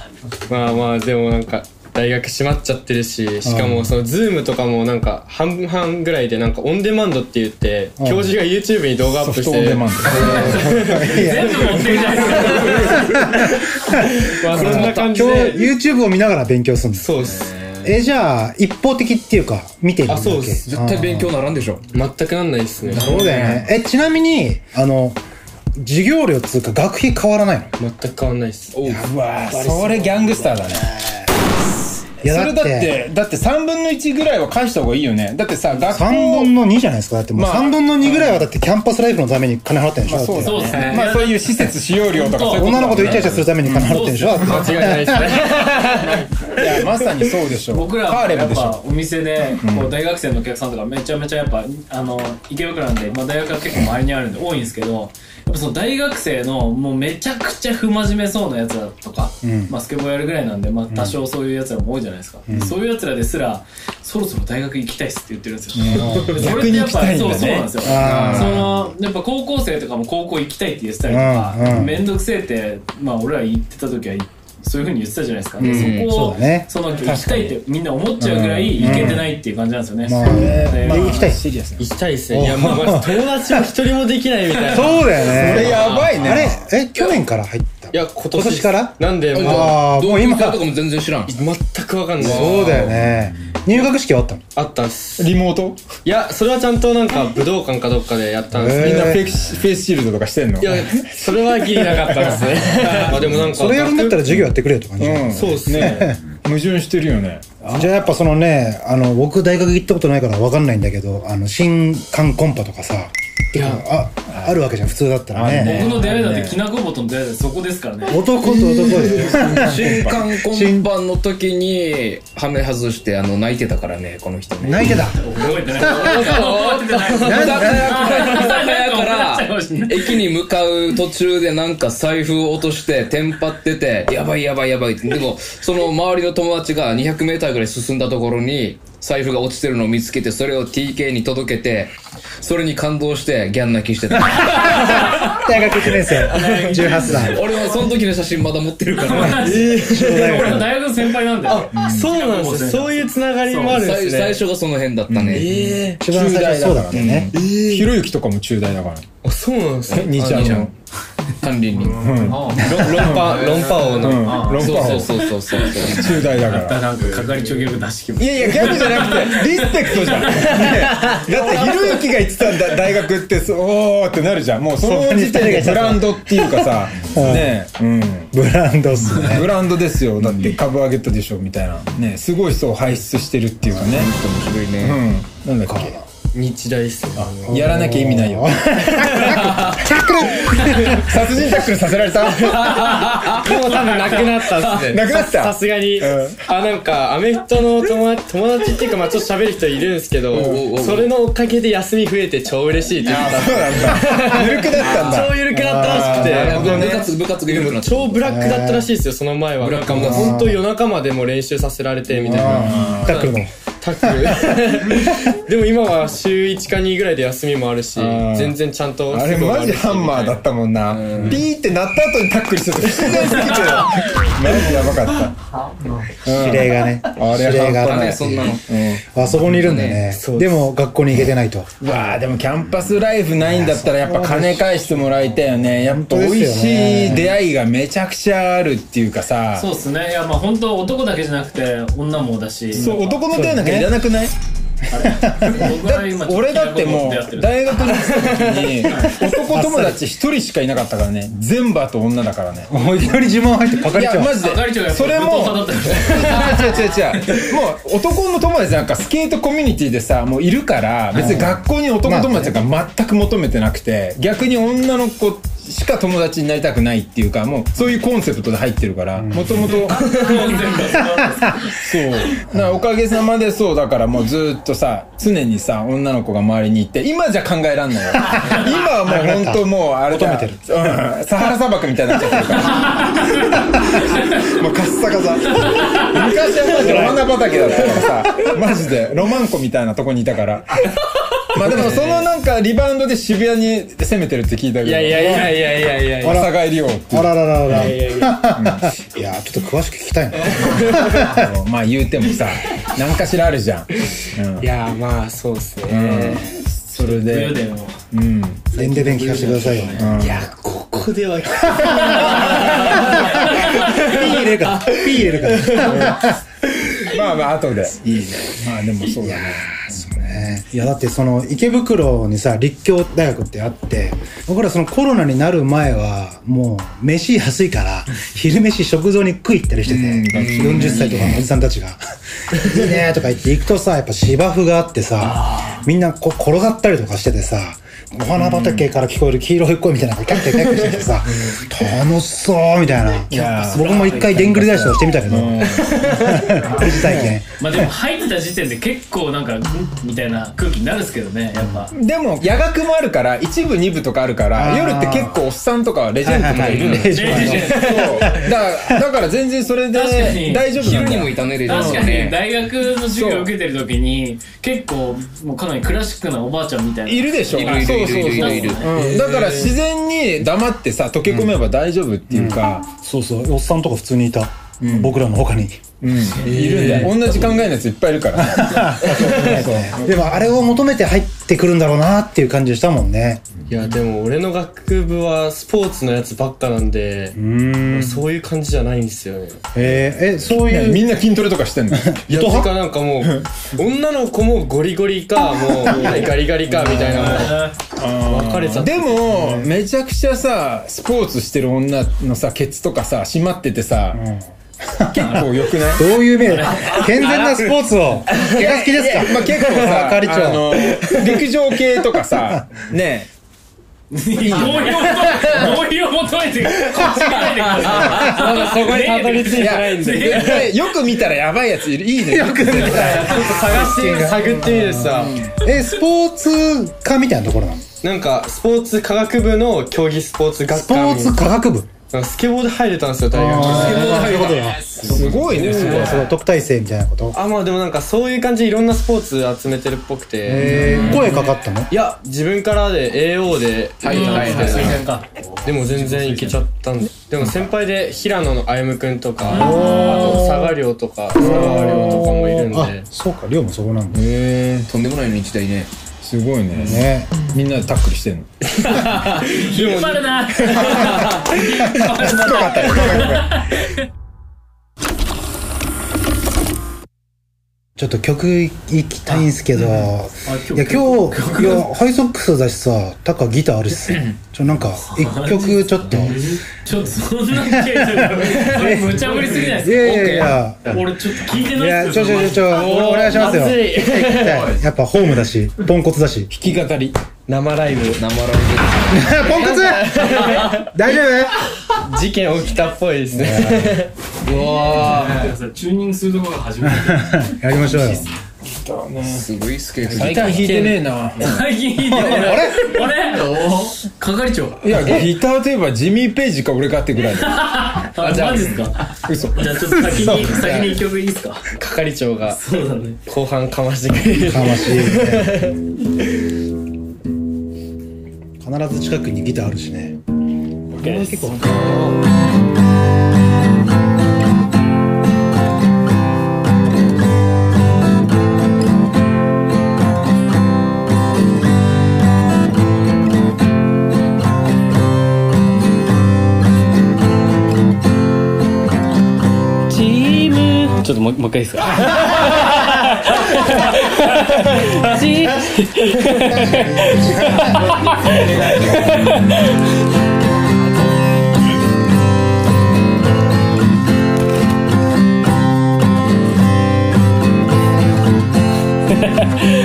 まあまあでもなんか大学閉まっちゃってるししかもそのズームとかもなんか半分半ぐらいでなんかオンデマンドって言って教授が YouTube に動画アップして
ソフトオンデマン
全部持ってるじゃないで。すか
まあそんな感じ
今日
で
YouTube を見ながら勉強するんです。
そうっす。
えじゃあ一方的っていうか見てるだけ？
あそうです。
絶対勉強ならんでしょ。
全くなんないっすね。
そうだよね。えちなみにあの授業料っつうか学費変わらないの？
全く変わんないっす。
う。わそれギャングスターだねそれだってだって3分の1ぐらいは返した方がいいよね。だってさ学校。
3分の2じゃないですか。だってもう
まあ。
3分の2ぐらいはだってキャンパスライフのために金払ってるんでしょ。だって
そうだ
そうですね。
まあそういう施設使用料とかそういうこと
女の子とイチャイチャするために金払ってるんでしょ。だって
間違いないっすね。
いやまさにそうでしょ
僕らはやっ
レムでしょ。
ぱお店でこう大学生のお客さんとかめちゃめちゃやっぱあの池袋なんで、まあ、大学が結構周りにあるんで多いんですけどその大学生のもうめちゃくちゃ不真面目そうなやつらとか、まあ、スケボーやるぐらいなんで、まあ、多少そういうやつらも多いじゃないですか、そういうやつらですらそろそろ大学行きたいっすって言ってるんですよ、それってやっぱ
ね。
そうそうなんですよ。そのやっぱ高校生とかも高校行きたいって言ってたりとか、
うん。うん。
面倒くせえってまあ俺ら言ってた時はそういうふうに言ってたじゃないですか、でそこを
ね。
その行きたいってみんな思っちゃうぐらい行けてないっていう感じなんですよね、
まあ
で
まあ行きたい
シリアスな
行きたいですねいやまあまあ友達も一人もできないみたいな。
そうだよね。
それやばいね。
あれ？え去年から入った
いや今年。
今年から？
なんでもう
ああ。もう今。
とかも全然知らん
全くわかんない。
そうだよね。入学式はあったの？
あったんす。
リモート？
いやそれはちゃんとなんか武道館かどっかでやったんです。
みんなフェイフェイスシールドとかしてんの？
いやそれはギリなかったです。ね まあでもなんか。
それやるんだったら授業やってくれよって感じ、
うん。
そうっすね。
ね。矛盾してるよね。
じゃあやっぱそのねあの僕大学行ったことないから分かんないんだけどあの新刊コンパとかさああるわけじゃん普通だったらね。
僕の出会いだってきなこ棒との出会いだってそこですからね。
男と男で
新刊今晩の時に羽目外してあの泣いてたからねこの人ね。
泣いてた？
覚えてない。覚えてない。
居酒屋か
な
ら駅に向かう途中でなんか財布を落としてテンパっててやばいやばいやばいってでもその周りの友達が 200m ぐらい進んだところに財布が落ちてるのを見つけてそれを TK に届けてそれに感動してギャン泣きしてた。
大学1年生。18歳。
俺はその時の写真まだ持ってるから。
俺の大学の先輩なんだよ。
そうなんですね。そういうつながりもあるんですね。
最最初がその辺だったね、
え
一番最初そうだったよね。
ひろゆきとかも中大だから。
あそうなんですね。
兄ちゃんの
管理人、
論破論破王の。
論破王。
そうそうそうそうそう。
中大だから。
なんか係長ギャグ出してきま
いやいやギャグじゃなくてリスペクトじゃん、ねだってひろゆきが言ってたんだ大学ってそうおーってなるじゃん。もうその時点でブランドっていうかさ。ねうん。
ブランドっすね。
ブランドですよ。だって株上げたでしょみたいな。ねすごい人を輩出してるっていうかね。
面白いね、
うん。なんだっけ？
日大っすよ
やらなきゃ意味ないよ。殺人タックルさせられた。
もう多分なくなったっすね。
なくなった。
さすがに、あなんかアメフトの友達友達っていうかまあちょっと喋る人いるんですけどそれのおかげで休み増えて超嬉しいって言ってた
そうなんだ。緩くなったんだ。
超緩くなったらしくて。
あ部活部活が緩くなった
超ブラックだったらしいですよその前は。なんかもう本当夜中までも練習させられてみたいな。
タックルの
タックルでも今は週1か2ぐらいで休みもあるし
ん
全然ちゃんと
あれマジハンマーだったもんな。ピーって鳴った後にタックルしてたすぎて。マジやばかった。
指令がね。
あれ
指令があ
だ
った
ねそんなの。
あそこにいるんだね。でも学校に行けてないと。
うわあでもキャンパスライフないんだったらやっぱ金返してもらいたいよね。やっぱ美味しい出会いがめちゃくちゃあるっていうかさ。
そうっすね。いやまあ本当男だけじゃなくて女もだし。
そう男の出会いなんかいらなくない？俺だってもう大学に来た時に男友達一人しかいなかったからね。全部あと女だからね。
もういきなり自慢入ってパカ
い
リちゃう
やマジで。それも違う違う違うもう男の友達なんかスケートコミュニティでさもういるから別に学校に男友達が全く求めてなくて逆に女の子しか友達になりたくないっていうかもうそういうコンセプトで入ってるからもともと。そう。だからおかげさまでそうだからもうずーっとさ常にさ女の子が周りにいて今じゃ考えらんないよ 今はもう本当もうあれだ。
求めてる。
うん。サハラ砂漠みたいになっちゃってるから。もうカッサカサ。昔はマジお花畑だったからさマジでロマンコみたいなとこにいたからまあでもそのなんかリバウンドで渋谷に攻めてるって聞いたけど
い。やいやいやいやいやいや。いや
朝帰りよって
あららららいやちょっと詳しく聞きたいな。
まあ言うてもさ 何かしらあるじゃん、うん。
いやまあそうっすね。
それで。
冬でも。
うん。
電で電聞かせてくださいよ。
いやここでは。
ピー入れるか。らピー入れるか。ら
まあまあ後で。いいね。まあでもそうだね
ね。いやだってその池袋にさ立教大学ってあって僕らそのコロナになる前はもう飯安いから昼飯食堂に食い行ったりしてて40歳とかのおじさんたちが「いいね」とか言って行くとさやっぱ芝生があってさみんなこう転がったりとかしててさお花畑から聞こえる黄色い声みたいなのがキャッキャキャッキャしててさ楽しそうみたいな。僕も一回でんぐり返しをしてみたけど。体験。
まあでも入った時点で結構なんかんみたいな空気になるんですけどねやっぱ。
でも夜学もあるから一部二部とかあるから夜って結構おっさんとかレジェンドとかいるのよ
レジェンド。
だからだから全然それで大丈夫なんだ。よ
昼にもいたねレジェンド
確かに。大学の授業を受けてる時に結構もうかなりクラシックなおばあちゃんみたいな。い
るでしょ。
いるいるいるいるいるいる
うん。だから自然に黙ってさ溶け込めば大丈夫っていうか、
そうそう。おっさんとか普通にいた、僕らの他に。
うん。いるんだよ。同じ考えのやついっぱいいるから。
でもあれを求めて入ってくるんだろうなっていう感じしたもんね。
いやでも俺の学部はスポーツのやつばっかなんで
うん。
そういう感じじゃないんですよね。
えーえそういう
みんな筋トレとかしてんの？
いやてかなんかもう女の子もゴリゴリかもうガリガリかみたいなもう分かれちゃって。
でもめちゃくちゃさスポーツしてる女のさケツとかさ締まっててさ、結構よくない？
どういう目健全なスポーツを。毛が好きですか？
まあ結構さ
係長。
あの陸上系とかさ ね。
同意を求同意を求めてこっちがないでください
まだそこにたどり着いてないんで。
絶対よく見たらやばいやついる。いいね。よく見たら。
探して探ってみるさ。
えスポーツ科みたいなところなの？
なんかスポーツ科学部の競技スポーツ学科
スポーツ科学部？
なんかスケボーで入れたんですよ大学
あーなるほど
すごいねすごい
そう特待生みたいなこと。
あまあでもなんかそういう感じでいろんなスポーツ集めてるっぽくて。
えー声かかったの？
いや自分からで AO で入れたんですけどでも全然いけちゃったんででも先輩で平野の歩夢君とかあと佐賀亮とか佐川亮とかもいるん
あ
で
そうか寮もそこなんだ。
へえ
とんでもない日大ね
すごいね。
ね。
みんなでタックルしてんの。
引っ張るな。引っ張るな
ちょっと曲行きたいんすけどいや
曲
今日いやハイソックスだしさタカギターあるしさちょなんか一曲ちょっと。
ちょっとそんなケースこれ無茶ぶりすぎない
い
です
やいやいや。
か俺ちょっと聞いて
い
ないっすよ。
やちょちょちょちょおお願いしますよ。やっぱホームだしポンコツだし。
弾き語り
生ライブ。
生ライ
ポンコツ。大丈
事件起きたっぽいですね。
ブ うわ
チューニングするところが初めて。
夫やりましょうよ。
ーすごいスケート
最近弾いてねえな。
最近弾いてないあれ？あれ係長
いやギターといえばジミー・ペイジか俺かってぐらいだ
あマジですか？
嘘。
じゃあちょっと先に先に一曲いいですか？
係長が
そうだね。
後半かましてくれる。
かましいね必ず近くにギターあるしね。これは結構
チーム。ちょっともうもう一回いいですか？ハハハハ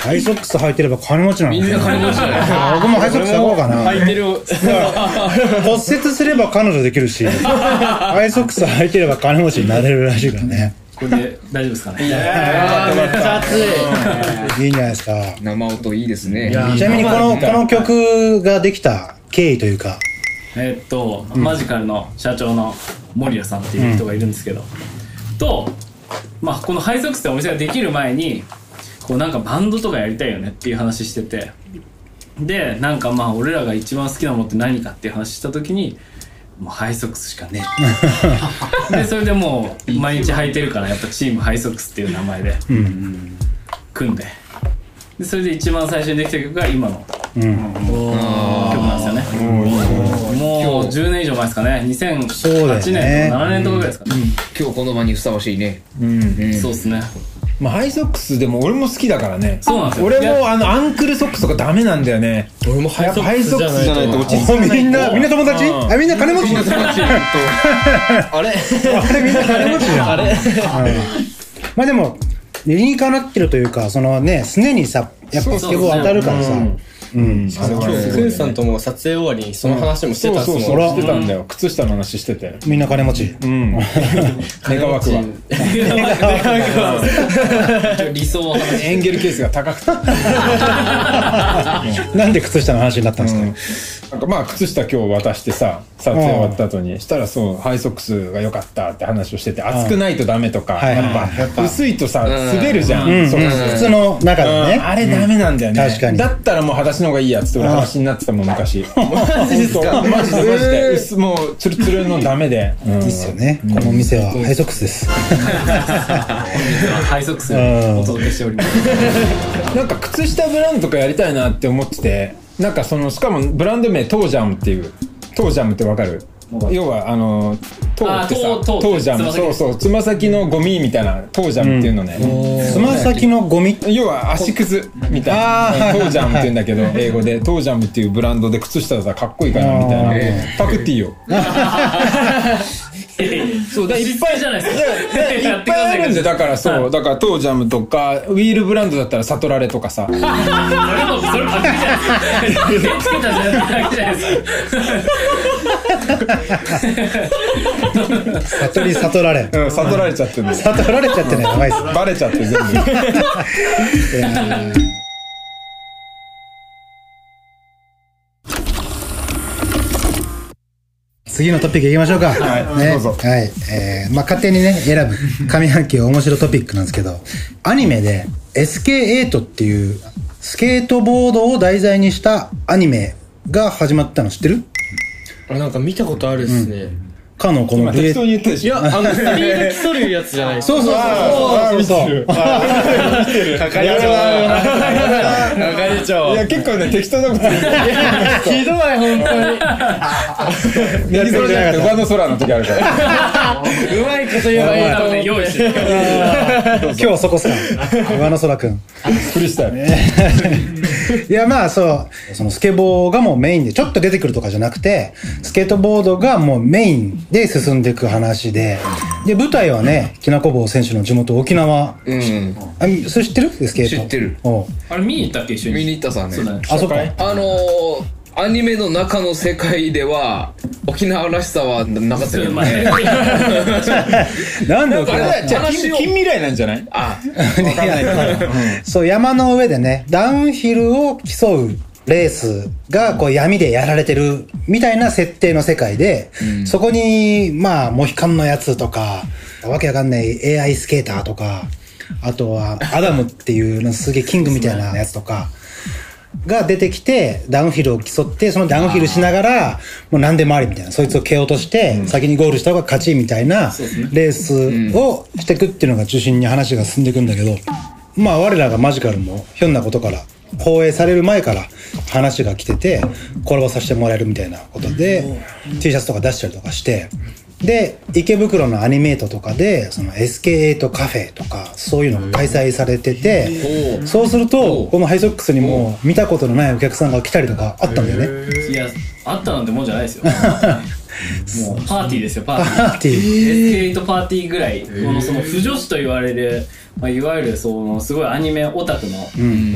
ハイソックス履いてれば金持ち
なのみんな金持ちだよ。僕もハイソックス履こうかな。
履いてる。
骨折すれば彼女できるし。ハイソックス履いてれば金持ちになれるらしいからね。
これで大丈夫ですかね？
めっちゃ熱い。
いいんじゃないですか。
生音いいですね。
ちなみにこのこの曲ができた経緯というか。
えっと、マジカルの社長の守谷さんっていう人がいるんですけど、とまあこのハイソックスってお店ができる前にこうなんかバンドとかやりたいよねっていう話してて。でなんかまあ俺らが一番好きなものって何かっていう話した時にもうハイソックスしかねえ。でそれでもう毎日履いてるからやっぱチームハイソックスっていう名前で組んで。でそれで一番最初にできた曲が今の曲なんですよね。もう10年以上前ですかね。2008
そうだよね
年とか7年とかぐらいですかね。
今日この場にふさわしいね。
そうですね。
まあハイソックスでも俺も好きだからね。
そうなんですよ。
俺もあのアンクルソックスとかダメなんだよね。
俺もハイソックスじゃない
と落ち着かない
みんなみんな友達？
うん。
あ みんな金持ち？
あれ？
あれみんな金持ち？じゃん
あれ
まあでも理にかなってるというかそのね常にさやっぱスケボー当たるからさうん。
今日クンさんとも撮影終わりにその話もしてたっすもん
そうそう。そうしてたんだよ。靴下の話してて。
みんな金持ち。
うん。願わくは。
理想を話
エンゲルケースが高くて。
なんで靴下の話になったんですか？
なんかまあ靴下今日渡してさ撮影終わった後にしたらそうハイソックスが良かったって話をしてて厚くないとダメとか
はい
やっぱ薄いとさ滑るじゃ
うん。普通の中でね。
あれダメなんだよね。
確かに。
だったらもう裸足の方がいいやつって俺話になってたもん昔。マジですか？マジでマジで。薄もうツルツルのダメで。うん
いいっすよね。この店はハイソックスです。
ハイソックスをお届けしております。
なんか靴下ブランドとかやりたいなって思っててなんかそのしかもブランド名トージャムっていう。トージャムってわかる。要はあのトーってさ
トートー
トージャムそうそうつま先のゴミみたいなトージャムっていうのね、
つま先のゴミ
要は足くずみたい
あー
なトージャムって言うんだけど英語でトージャムっていうブランドで靴下だったらかっこいいかなみたいなパクっていいよ
そうだいっぱいじゃないですか
いっぱいあるんでだからそうだからトージャムとかウィールブランドだったらサトラレとかさ
それもそれパクリじゃないですかつけたじゃないじゃないですか
悟り悟られ
うん悟られちゃってる
悟られちゃってねやばいっす。
バレちゃって全部
次のトピックいきましょうか。
はい
ね。
どうぞ。
はい。えー、まあ、勝手にね、選ぶ。上半期面白トピックなんですけど、アニメで SK8 っていうスケートボードを題材にしたアニメが始まったの知ってる？
あなんか見たことあるっすね。
かのこの
今適当に言ったでしょ
いや、あの、スピード競るやつじゃない
そうそうそうそうそうそう。
係長。係長。
いや結構ね適当なこと言って
ひどい、本当に。
やりそうじゃなくて上の空の時あるから
うまいこと言えばいいと思う。
用意してる
今日そこっすか上野空くん。
フリースタイル
いやまあそう、そのスケボーがもうメインで、ちょっと出てくるとかじゃなくて、スケートボードがもうメインで進んでいく話で、で、舞台はね、きなこ棒選手の地元沖縄。
うん
あ、それ知ってる？スケート。
知ってる。
おう。
あれ見に行ったっけ？一緒に。
見に行ったさね。
そうだね。
あ、そっか。
あのーアニメの中の世界では沖縄らしさはなかったけど
まあ
ね
なんで沖縄
あれだじゃあ近未来なんじゃない？
あ。
そう、山の上でね、ダウンヒルを競うレースがこう闇でやられてるみたいな設定の世界で、そこに、まあ、モヒカンのやつとか、わけわかんない AI スケーターとか、あとはアダムっていうなんかすげえキングみたいなやつとか、が出てきて、ダウンヒルを競って、そのダウンヒルしながら、もう何でもありみたいな、そいつを蹴落として、先にゴールした方が勝ちみたいな、レースをしていくっていうのが中心に話が進んでいくんだけど、まあ我らがマジカルもひょんなことから、放映される前から話が来てて、コラボさせてもらえるみたいなことで、T シャツとか出したりとかして、で、池袋のアニメートとかで、その SK8 カフェとか、そういうのが開催されてて、そうすると、このハイソックスにも見たことのないお客さんが来たりとかあったんだよね。
いやあったなんてもんじゃないですよ もうパーティーですよ パーティー。
パーティー。
SK8 パーティーぐらい、このその不女子と言われる、まあ、いわゆるそのすごいアニメオタクの、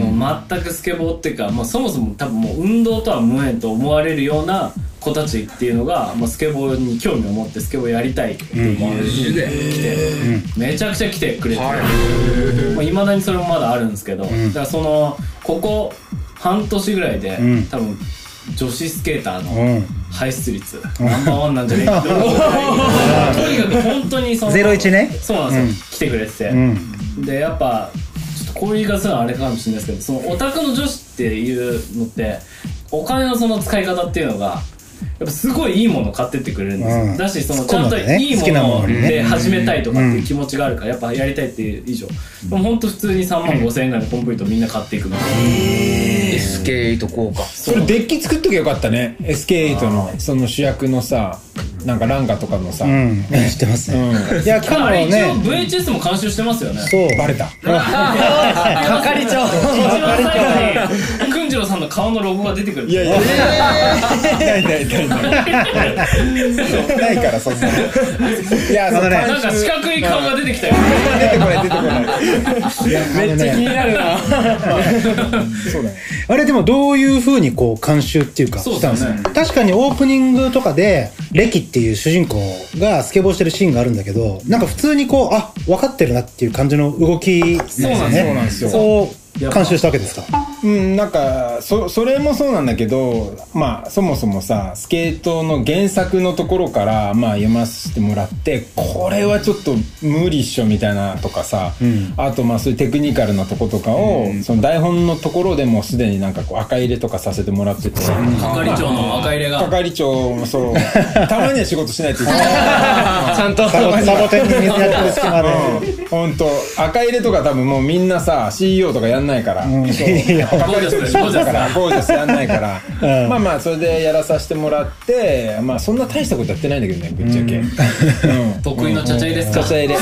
もう全くスケボーっていうか、まあ、そもそも多分もう運動とは無縁と思われるような子たちっていうのが、まあ、スケボーに興味を持ってスケボーやりたいっていう来て、めちゃくちゃ来てくれて、まあ、未だにそれもまだあるんですけど、だからそのここ半年ぐらいで、
ん。
多分女子スケーターの
うん。
排出率、ナンバーワンなんじゃねえかって思うぐらいとにかく本当にその
01ね。
そうなんですよ、来てくれてて、
うん。
でやっぱちょっとこういう言い方するのはあれかもしれないですけどそのオタクの女子っていうのってお金のその使い方っていうのがやっぱすごいいいもの買ってってくれるんですよ、
うん。
だしそのちゃんといいもので始めたいとかっていう気持ちがあるからやっぱやりたいっていう以上。でも本当普通に3万5千円ぐらいのコンプリートみんな買っていくの。
SK8 効果。
それデッキ作っときゃよかったね。SK8 のその主役のさなんかランガとかのさ、
うん。知ってますね。いや今日も
一応
ね
VHS も監修してますよね。
そう。
バレた。
係長。一番最後にくんじろうさんの顔のロゴが出てくる。いやいや。
ないないないない。ないからそんなの。いやそのね
なんか四角い顔が出てきたよ。
出てこない出てこない。
めっちゃ気に
なるな。
そうだね
あれでもどういう風にこう監修っていうか
そう
したん
ですよね
確かにオープニングとかでレキっていう主人公がスケボーしてるシーンがあるんだけどなんか普通にこうあ分かってるなっていう感じの動きなんですよね。
そうなんですよ。
そう監修したわけですか？
うん、なんかそそれもそうなんだけどまあそもそもさスケートの原作のところからまあ読ませてもらってこれはちょっと無理っしょみたいなとかさ、あとまあそういうテクニカルなとことかを、その台本のところでもうすでになんかこう赤入れとかさせてもらってて、
係長の赤入れが。
係長もそう。たまには仕事しないといけない
ちゃんと
サボサボテンに水やってる隙間で。
本当赤入れとか多分もうみんなさ CEO とかやんないから、そう。
いや
係長でしょだから。ゴージャスやんないから、
うん。
まあまあそれでやらさせてもらってまあそんな大したことやってないんだけどねぶっちゃけ、うん。
得意のちゃちゃいですか？
ちゃちゃ入れ。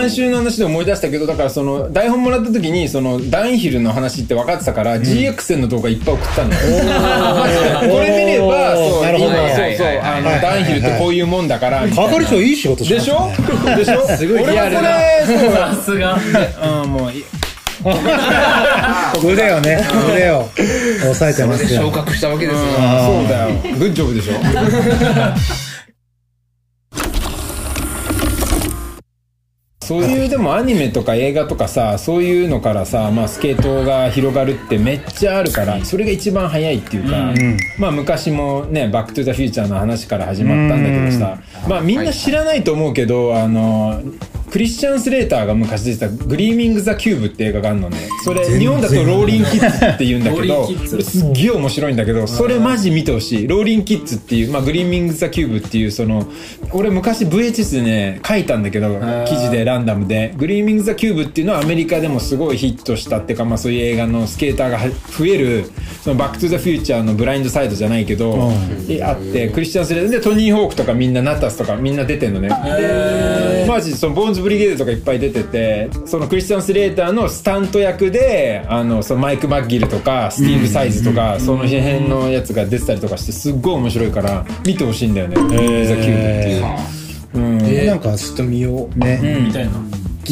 監修の話で思い出したけどだからその台本もらった時にそのダウンヒルの話って分かってたから、GX 線の動画いっぱい送ったんだよ。これ見ればそう今そうそうあのダウンヒルってこういうもんだから
係長いい仕事しま
でしょ？
ね
でしょ？
すごい
俺も
リアルな。
これそう。
さすが。
うんもうい
腕をね腕を押さえてますよ。
昇格したわけですよ。
そうだよ。グッジョブでしょ。そういうでもアニメとか映画とかさそういうのからさ、まあ、スケートが広がるってめっちゃあるからそれが一番早いっていうか、まあ昔もね「バック・トゥ・ザ・フューチャー」の話から始まったんだけどさ、まあみんな知らないと思うけど、あのクリスチャン・スレーターが昔出てた「グリーミング・ザ・キューブ」って映画があるのね。それ日本だと「ローリン・キッズ」って言うんだけどすっげえ面白いんだけどそれマジ見てほしい。ローリン・キッズっていう、まあ、グリーミング・ザ・キューブっていうその俺昔 VHS でね書いたんだけど記事でランダムで。グリーミング・ザ・キューブっていうのはアメリカでもすごいヒットしたっていうか、まあ、そういう映画のスケーターがは増えるそのバック・トゥ・ザ・フューチャーのブラインドサイドじゃないけど、えあってクリスチャン・スレーター。でトニー・ホークとかみんなナタスとかみんな出てんのね。でマジそのボーンズ・ブリゲードとかいっぱい出ててそのクリスチャン・スレーターのスタント役であのそのマイク・マッギルとかスティーブ・サイズとかその辺のやつが出てたりとかしてすっごい面白いから見てほしいんだよね「ザ・キューブ」っていう。うん。
なんか
ちょっと見よう。
ね。
みたいな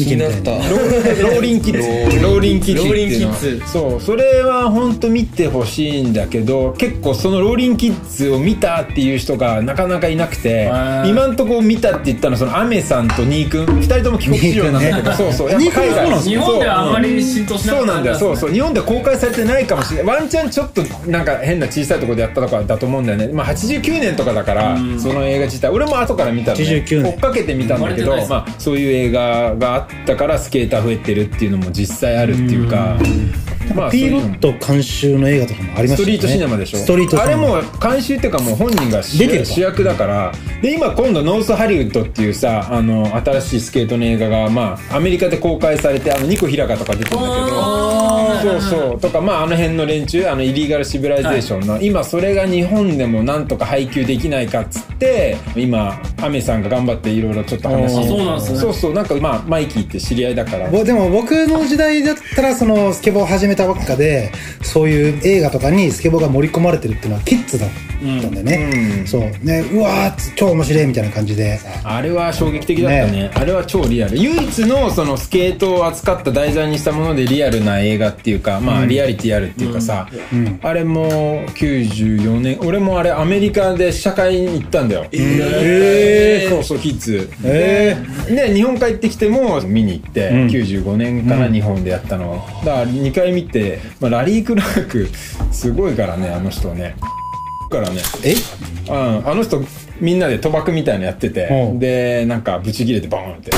気になった。
ローローリンキッズ。ローリンキッズ。っていうの
ローリンキッズ。
そうそれは本当見てほしいんだけど結構そのローリンキッズを見たっていう人がなかなかいなくて
ー。
今んとこ見たって言ったのはそのアメさんとニー君二人とも帰国子女なんだけど、そうそう。やっぱ海外。
日本ではあんまり浸透しなかった
そうなんだよ。そうそう。日本では公開されてないかもしれない。ワンチャンちょっとなんか変な小さいところでやったとかだと思うんだよね。まあ89年とかだからその映画自体。俺も後から見たのね。
89年。
追っかけてみたんだけど
生ま
あそういう映画があったからスケーター増えてるっていうのも実際あるっていうかまあ
ピーロット監修の映画とかもありましたよね。
ストリートシネマでしょ？
ストリート
あれもう監修っていうかもう本人が主
出てると
主役だから。で今今度ノースハリウッドっていうさあの新しいスケートの映画がまあアメリカで公開されてあのニコ・ヒラカとか出てるんだけど。そうそう。とかまああの辺の連中あの Illegal Civilization の、今それが日本でもなんとか配給できないかっつって今アメさんが頑張っていろいろちょっと話。
あ
そうなんですね。
そうそう。なんかまあマイキーって知り合いだから。
ぼでも僕の時代だったらそのスケボーを始めたばっかでそういう映画とかにスケボーが盛り込まれてるっていうのは KIDS だったんだよね、そう。ねうわー超面白いみたいな感じで。
あれは衝撃的だったね。あれは超リアル。唯一のそのスケートを扱った題材にしたものでリアルな映画っていうかまあリアリティあるっていうかさ、あれも94年俺もあれアメリカで試写会に行ったんだよ。ええそうそうキッズ。
え
で日本帰ってきても見に行って、
ん。
95年かな、日本でやったの。だから2回見て、まあ、ラリー・クラークすごいからねあの人ね。からね
え？
うん、あの人みんなで賭博みたいなのやってて、
うん。
でなんかブチ切れてバーンって。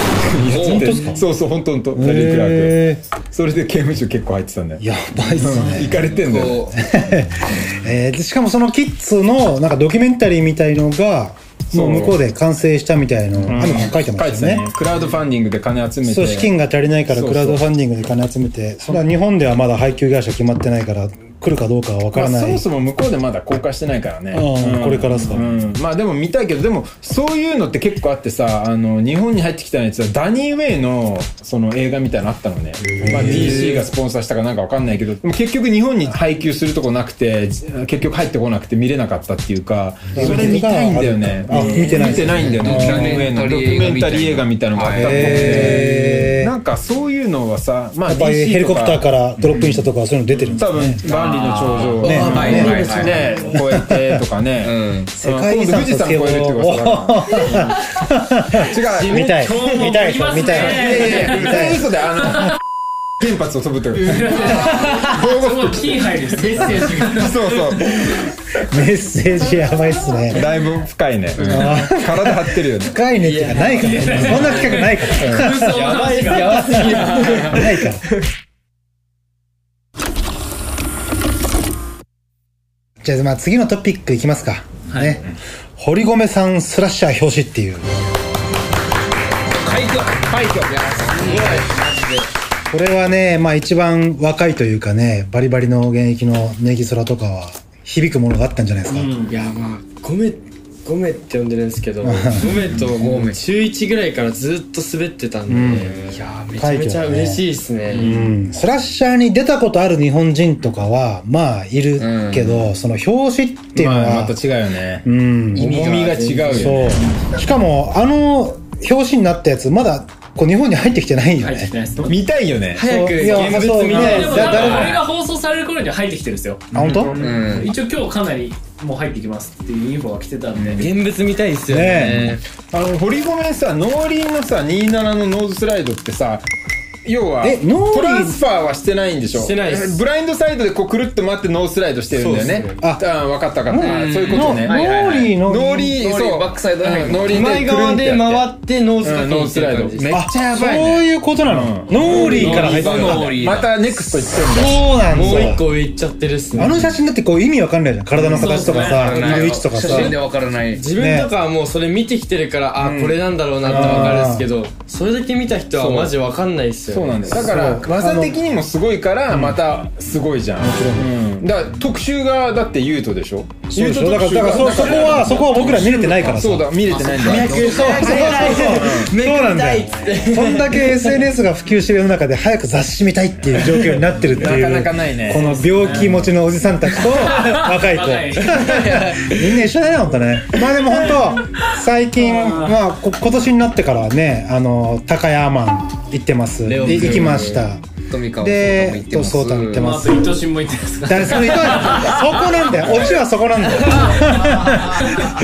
本当ですか？
そうそう本当本当ラリー・クラーク
え
それで刑務所結構入ってたんだよ。
やばいっすね
行かれてんだよ。
こ
えーでしかもそのキッズのなんかドキュメンタリーみたいのがもう向こうで完成したみたいの、あの書いてま
書いた
してたよね。
ねクラウドファンディングで金集めて。
そう。資金が足りないからクラウドファンディングで金集めて。それは日本ではまだ配給会社決まってないから来るかどうかは分から
まあ、
ない、
そもそも向こうでまだ公開してないからね、
うん。これからさ
うん。まあでも見たいけどでもそういうのって結構あってさあの日本に入ってきたやつはダニー・ウェイのその映画みたいなのあったのね、まあ、DC がスポンサーしたかなんかわかんないけどでも結局日本に配給するとこなくて結局入ってこなくて見れなかったっていうかそれ見たいんだよね。
あ見てない。
見てないんだよね。ダニー・ウェイのドキュメンタリー映画みたいなのがあったっぽくてなんかそういうのはさまあ
やっぱり
DC
ヘリコプター
と
からドロップインしたとかそういうの出てるんです
多分万里の長城
ね
はい
ね。
ね超えてとかね、
うん。
世界遺産
富士山超えるって噂だから。違う。
見たい。見たい見たい
いやい原発を飛ぶって
キー入る。メッセージが
そうそう。
メッセージやばいっすね。
だいぶ深いね。体張ってるよね。
深いねってないからね。そんな企画ないから。
やばいやばすぎる。
ないから。じゃあまあ次のトピックいきますか、ね。堀米さんスラッシャー表紙っていう。
快挙。快挙。いや
これはねまあ一番若いというかねバリバリの現役のネギ空とかは響くものがあったんじゃないですか、
いやまあゴメゴメって呼んでるんですけど ゴメともう中1ぐらいからずっと滑ってたんで、いやめちゃめちゃ嬉しいですね、
うん。スラッシャーに出たことある日本人とかはまあいるけど、その表紙っていうのは、
まあまた違うよね。
うん。
重みが違うよね。
しかもあの表紙になったやつまだこう日本に入ってきてないよね。
入ってきてないです。
見たいよね。
早く。
いや
現物見たい。
でも
そうだ誰も。
これが放送される頃には入ってきてるんですよ。
あ本当、
うん。
一応今日かなりもう入ってきますっていうインフォが来てたんで。
現物見たいですよね。
ね
あの堀米さ農林のさ27のノーズスライドってさ要は
え農林
トランスファーはしてないんでしょ？
してないです。
ブラインドサイドでこうくるっと待ってノースライドしてるんだよね。あ分かった分かった、
うん。
そういうことね、
ノーリーの
ノーリー
ノーリー
そう。
バックサイド
うんノーリー
前側で回
っ
ってノースか
うんノースライド。めっち
あ
ゃやばい
そう
ね
いうことなの、
うん。
ノーリーから入ってる
ノーリー
またネクスト行ってんだ。
そうなん
もう
だ
一個上行っちゃってるっすね。
あの写真だってこう意味わかんないじゃん。体の形とかさ、
そう
いる位置とかさ。
写真でわからない。
自分とかはもうそれ見てきてるから、あこれなんだろうなってわかるんですけどそれだけ見た人はマジわかんないっすよ、ね、
そうなんだよだから技的にもすごいからまたすごいじゃん。もちろん、だから特集がだってユートでしょ？
そうでしょ。だからだからそそこはそこは僕ら見れてないからさ。
そうだ見れてないんだ。
そうそうそう。そう。そうなんだよ。そんだけ SNS が普及してる世の中で早く雑誌見たいっていう状況になってるっていう
なかなかないね。
この病気持ちのおじさんたちと 若い子。みんな一緒だね本当ね。まあでも本当最近まあこ今年になってからねあの高山行ってます。
レオ
行きました。
富川
で
そう
そうそう行って
ま
す。
伊藤新も言ってますか
だそれそこなんだよ。オチはそこなんだよ。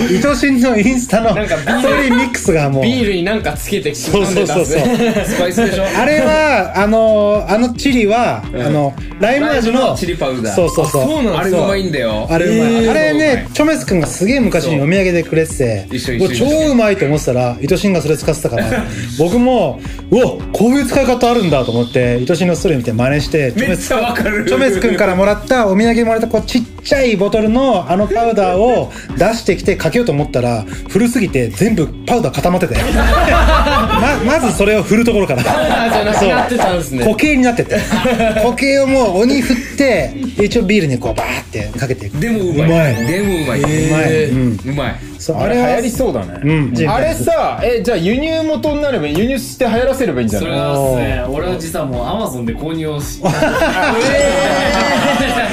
伊藤真のインスタの
なんかビール
ストーリーミックスがもう。
ビールになんかつけて
そうそうそうそう。
スパイスでしょ？
あれはあのあのチリは、あのライム味の
チリパウダー。
そうそうそう。
そうなん
あれうまいんだよ。
あれうまい、
えー。
あれねチョメス君がすげえ昔にお土産でくれてて超うまいと思ってたら伊藤真がそれ使ってたから僕もうわこういう使い方あるんだと思って伊藤真のストーリー見て真似してチョメス
めっちゃわかる。
チョメス君からもらったお土産もらったこうちっちゃいボトルのあのパウダーを 出してきてかけようと思ったら古すぎて全部パウダー固まってて。ままずそれを振るところから。
あじゃなってたんですね。
固形になってて。固形をもう鬼振って一応ビールにこうバーってかけて。いく
でもうまい。でもうまい。う
まい、うん、
うまい。
そうあれは
あれ流行りそうだね、
うん。
あれさえじゃあ輸入元になれば輸入して流行らせればいいんじゃない？
それはですね俺は実はもうアマゾンで購入をし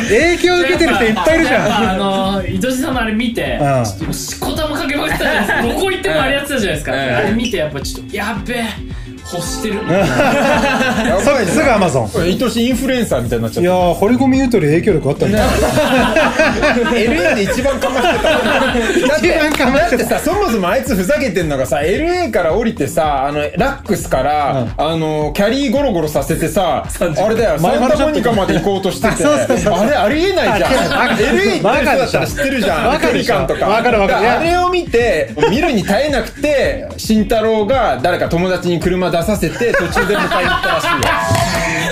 影響受けてる人いっぱいいるじ
やっぱ
ゃん
あの糸地さんのあれ見て
うん。
ちょっとしこたまかけまくってたじゃないですか。どこ行ってもあれやってたじゃないですか。あれ見てやっぱちょっとやっべえ欲してる。
すすぐアマゾン。
愛しいインフルエンサーみたいになっちゃっ
いやー堀米言うとり影響力あったんだ
た LA で一番かましてただって
一番かましてた。
だってさそもそもあいつふざけてんのがさ LA から降りてさあのラックスから、あのキャリーゴロゴロさせてさあれだよサンタモニカまで行こうとしてて。あれありえないじゃん。LA 行ってる人だったら知ってるじゃん
バカでしょ
距離感とか
わかるわかる
あれを見て見るに耐えなくて慎太郎が誰か友達に車出させて途中で迎えに行ったらしいよ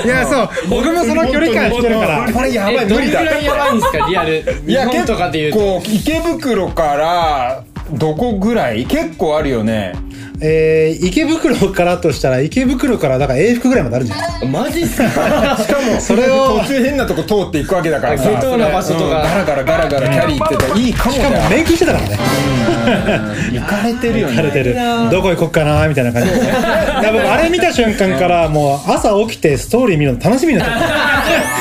いやそう。僕もその距離感してるから。
これやばい無理だ。
れぐらいやばいんですかリアル日本とかで言うと。
こう池袋からどこぐらい？結構あるよね
えー、池袋からとしたら池袋からだから永福ぐらいまであるんじゃない
マジっすか？
しかも
それを
途中変なとこ通っていくわけだから。さ
下等な場所とか。
うん。ガラガラガラガラキャリーってたらいいかも。
しかも
だよ
免許してたからね。
行かれてるよね。
慣れてる。どこ行こっかなみたいな感じで。僕あれ見た瞬間からもう朝起きてストーリー見るの楽しみになっちゃった。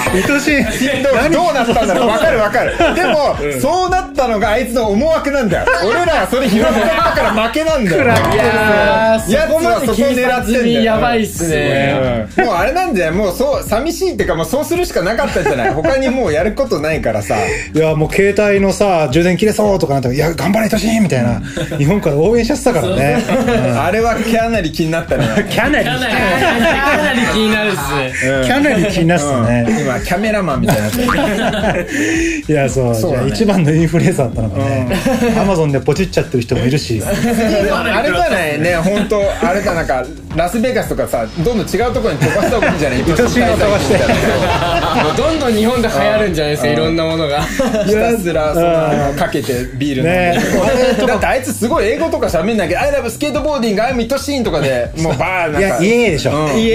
愛しい。何？
どうなったんだろう。分かる分かる。でも、そうなったのがあいつの思惑なんだよ。俺らはそれ拾っちゃったから負けなんだよ
いやー
やつはそこ狙ってんだよ。
やばいっすね。
うんもうあれなんだよもうそう寂しいっていうかもうそうするしかなかったじゃない？他にもうやることないからさ。
いやもう携帯のさ充電切れそうとかなったら「いや頑張れ愛しい」みたいな。日本から応援しちゃってたからね。
あれはかなり気になったね。
キャナリ
かなりかなり気になるっすね。
キャナリ気になってたね。
今キャメラマンみたいになってる。
いやそう。
そうだね。
じゃあ一番のインフルエンサーだったのかねアマゾンでポチっちゃってる人もいるし。
あれじゃない？ね本当あれだなんかラスベガスとかさどんどん違うところに飛ばした方がいいんじゃない？
愛しいの飛ばして。
どんどん日本で流行るんじゃない？ですかいろんなものが。
ひたすらそのかけてビール飲んで。
ね。
だってあいつすごい英語とか喋んないけど「I love スケートボーディング I'm 愛しい」とかで もうバーなんか。
いやイエーイでしょ。
うん。
イエ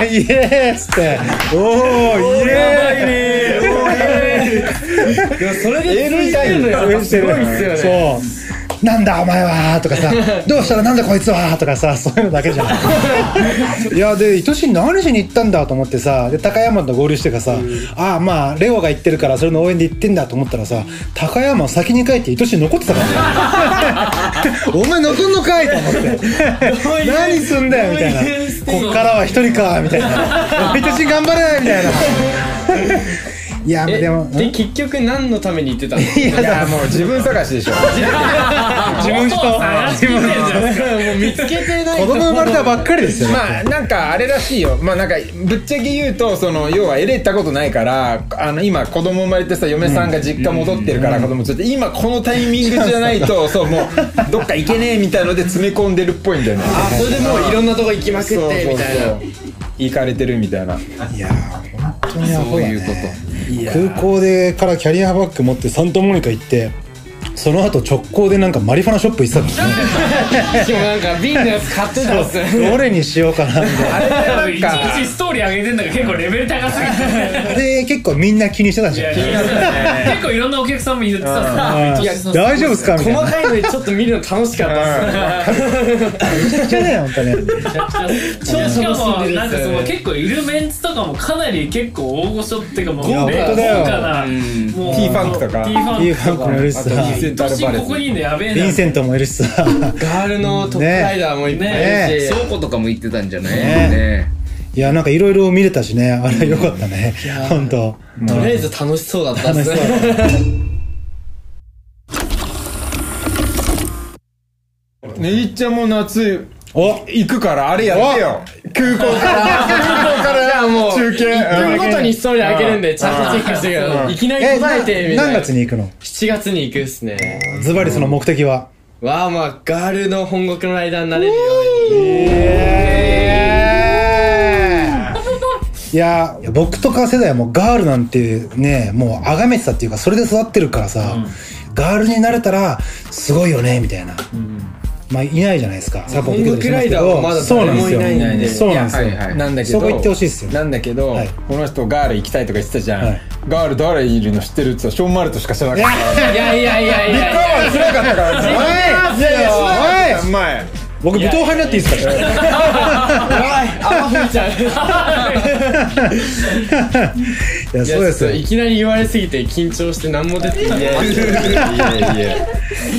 ーイ。イエーイ。イエーイっつって。おおイエーイ。
それ
英語みたいな
応援してる
すごいっすよね。
そうなんだお前はとかさ どうしたらなんだこいつはとかさそういうのだけじゃん。いやで愛しい何しに行ったんだと思ってさで高山と合流してからさ、ああまあレオが行ってるからそれの応援で行ってんだと思ったらさ高山先に帰って愛しい残ってたからね。お前残んのかいと思って。何すんだよみたいな。こっからは一人かみたいな。愛しい頑張れみたいな。いや
え
でも
で結局何のために言ってたの？
いや
いやもう自分探しでしょ
自分自分人
もう見つけてない
子供生まれたばっかりですよ、ね
まあなんかあれらしいよまあなんかぶっちゃけ言うとその要は LA 行ったことないからあの今子供生まれてさ嫁さんが実家戻ってるから子供連れて今このタイミングじゃないとそうもうどっか行けねえみたいので詰め込んでるっぽいんだよね
あそれでもういろんなとこ行きまくって
そうそうそう行かれてるみたいない
やー本当にアホだね
そういうこと
空港でからキャリアバッグ持ってサンタモニカ行ってその後直行でなんかマリファナショップ行ってたからね
しかもなんか瓶のやつ買ってたっすね
どれにしようかなみたい
いちいちストーリー上げてんだから結構レベル高すぎて。
なで結構みんな気にしてたじゃん。
結構いろんなお客さんも言ってた
大丈夫ですかみたいな。
細かいのでちょっと見るの楽しかったっすね。
めちゃくちゃだよ本当ね。
しかもなんかその結構いるメンツとかもかなり結構大御所っていうかもう豪華なもう
T ファンクとか。
T ファンク
とヴィンセント・アルバレ
ここにいるのやべえな。
ヴィンセントもいるしさ。
ガールのトップライダーもいっぱいいるし、
倉庫とかも行ってたんじゃない？
ね
ね
いやなんかいろいろ見れたしね。あれよかったね。本当。
とりあえず楽しそうだったっすね。
ねぎっちゃんも夏
お
行くからあれやってよ。空港から。空港から。
じゃあもう
中継。
1分ごとにストーリーあげるんでちゃん。とチェックしてください。いきなり
え
答えてみたいな。
何月に行くの
？7月に行くっすね。
ズバリその目的は？
わあまあガールの本国のライダーになれるように。
いやいや僕とか世代はもうガールなんてねもう崇めてたっていうかそれで育ってるからさ、ガールになれたらすごいよねみたいな、まあいないじゃないですか。サポート
ロングクライダーはまだ
そうなんですよ。そうなんですよ、
はいはい。
なんだけど。
そこ行ってほしいですよ
なんだけど、
はい。
この人ガール行きたいとか言ってたじゃん、
はい。
ガール誰いるの知ってるって言ったらショーン・マルトしか知らなかった。
いやいやいやいやいや。
は知らなかったからね
おい
いやいや知らなかった
おい。
前。
僕武闘派になっていいですか
いちゃう
いやそうですよ。
いきなり言われすぎて緊張して何も出てない。
いやいやいや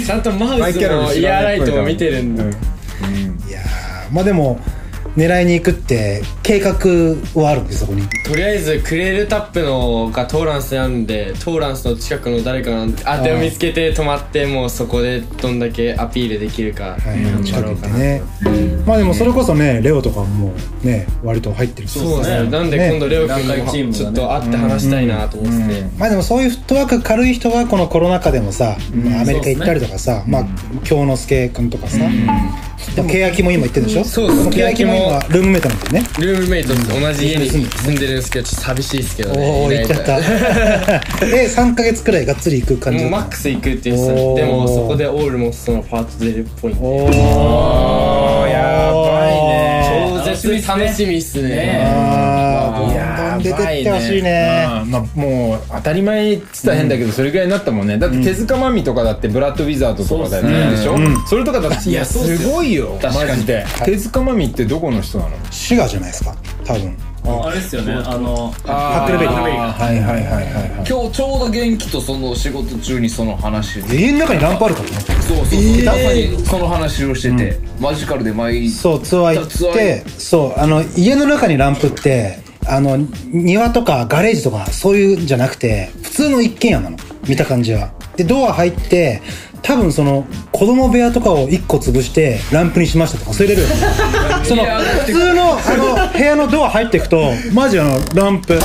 ちゃんとマウス
マイ
ヤーライトも見てるんで
いやーまあでも狙いに行くって計画はあるんですそこに。
とりあえずクレールタップのがトーランスにあるんでトーランスの近くの誰かの当てを見つけて止まってもうそこでどんだけアピールできるか
はい近く
ろうかな
ねまあでもそれこそねレオとかもね割と入ってるし
そうですね。なんで
ね
今度レオ君
が
ちょっと会って話したいなと思って。て
まあでもそういうフットワーク軽い人はこのコロナ禍でもさ、まあアメリカ行ったりとかさ、まあ京之介君とかさ、でも欅も今行ってるでしょ？
そうです
欅も今ルームメイトなんだよね。
ルームメイトと同じ家に住んでるんですけどちょっと寂しいですけどね。
おお行っちゃった。え3ヶ月くらいがっつり行く感じ
もうマックス行くって言ってたでもそこでオールもそのパート出るっぽい。んで
おお
やばいね。
超絶楽しみっすね
出てってほしいね。
まあ、まあもう当たり前って言ったら変だけど、それぐらいになったもんね。だって手塚まみとかだってブラッド・ウィザードとかだよね。でしょ、それとかだっていやすごいよ。マジで。手塚まみってどこの人なの？
滋賀じゃないですか？多分。
あれですよね。あの
ハックルベリー
はいはいはいはいはい。
今日ちょうど元気とその仕事中にその話。
家の中にランプあるかと思って
そうそうそう、まさにその話をしてて、マジカルで毎
そうツアー行って。そうあの家の中にランプってあの庭とかガレージとかそういうんじゃなくて普通の一軒家なの。見た感じは。でドア入って多分その子供部屋とかを1個潰してランプにしましたとかそういうレベル。その普通のあの部屋のドア入っていくとマジあのランプ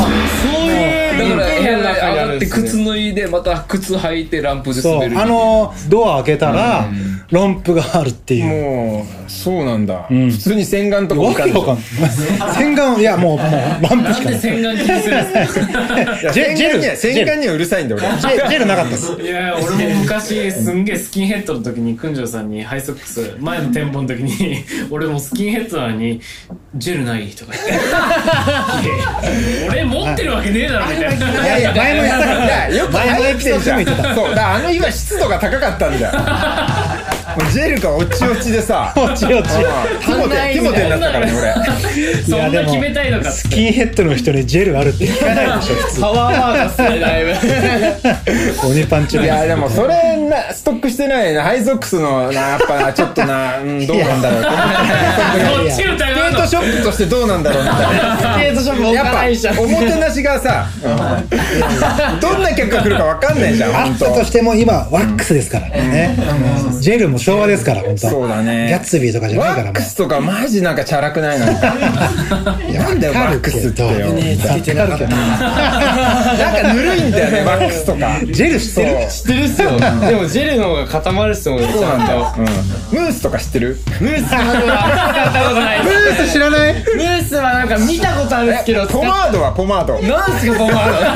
だから部屋
の中にあ
上がって靴脱いでまた靴履いてランプで
そう。
滑る
あのドア開けたらランプがあるっていう。
もうそうなんだ、普通に洗顔とか置いたんでしょ
わけわかんない。洗顔いやもうもうランプしかない。
洗顔気にするんですか？
いや
ジェ
洗顔には
ジェル。
洗顔にはうるさいんだ俺
ジェジェルなかったです。
いやいや俺も昔すんげえスキンヘッドの時に訓城さんにハイソックス前の店舗の時に 俺もスキンヘッドなのにジェルないとか言って。いや俺持ってるわけねえだろみたいない
やいや前も言ったから。
よく
前も
入ってるじゃん。
言ってた
そう。だからあの日は湿度が高かったんだよジェルが落ち落ちでさ。
落ち落ち。
ティモテティモテになったからね俺。
そんな決めたいのかっ
スキンヘッドの人にジェルあるって聞かないでしょ。普 通
パワーワードっすねだいぶ。
鬼パンチ
いやでもそれなストックしてないなハイゾックスのなやっぱなちょっとな、うん、どうなんだろうスケ
う
ートショップとしてどうなんだろうみたいな
スケートショップ置
やっぱおもてなしがさ、どんな客が来るか分かんないじゃん
あ
本当
ったとしても今ワックスですからね。うん。ジェルも昭和ですから本当。
そうだね。
ギャッツビーとかじゃないからもう
ワックスとかマジなんかチャラくないなんかなんだよワックスっ
な
んかぬるいんだよねワックスとか。
ジェル知ってる？
知ってるっすよ。でもジェルの方が固まるっすもんね
そうなんだよ
ちゃんと、
うん、ムースとか知ってる？
ムースは使ったことない。
ムース知らない？
ムースはなんか見たことあるんですけど
ポマードはポマード。
なんすかポマード？ポマ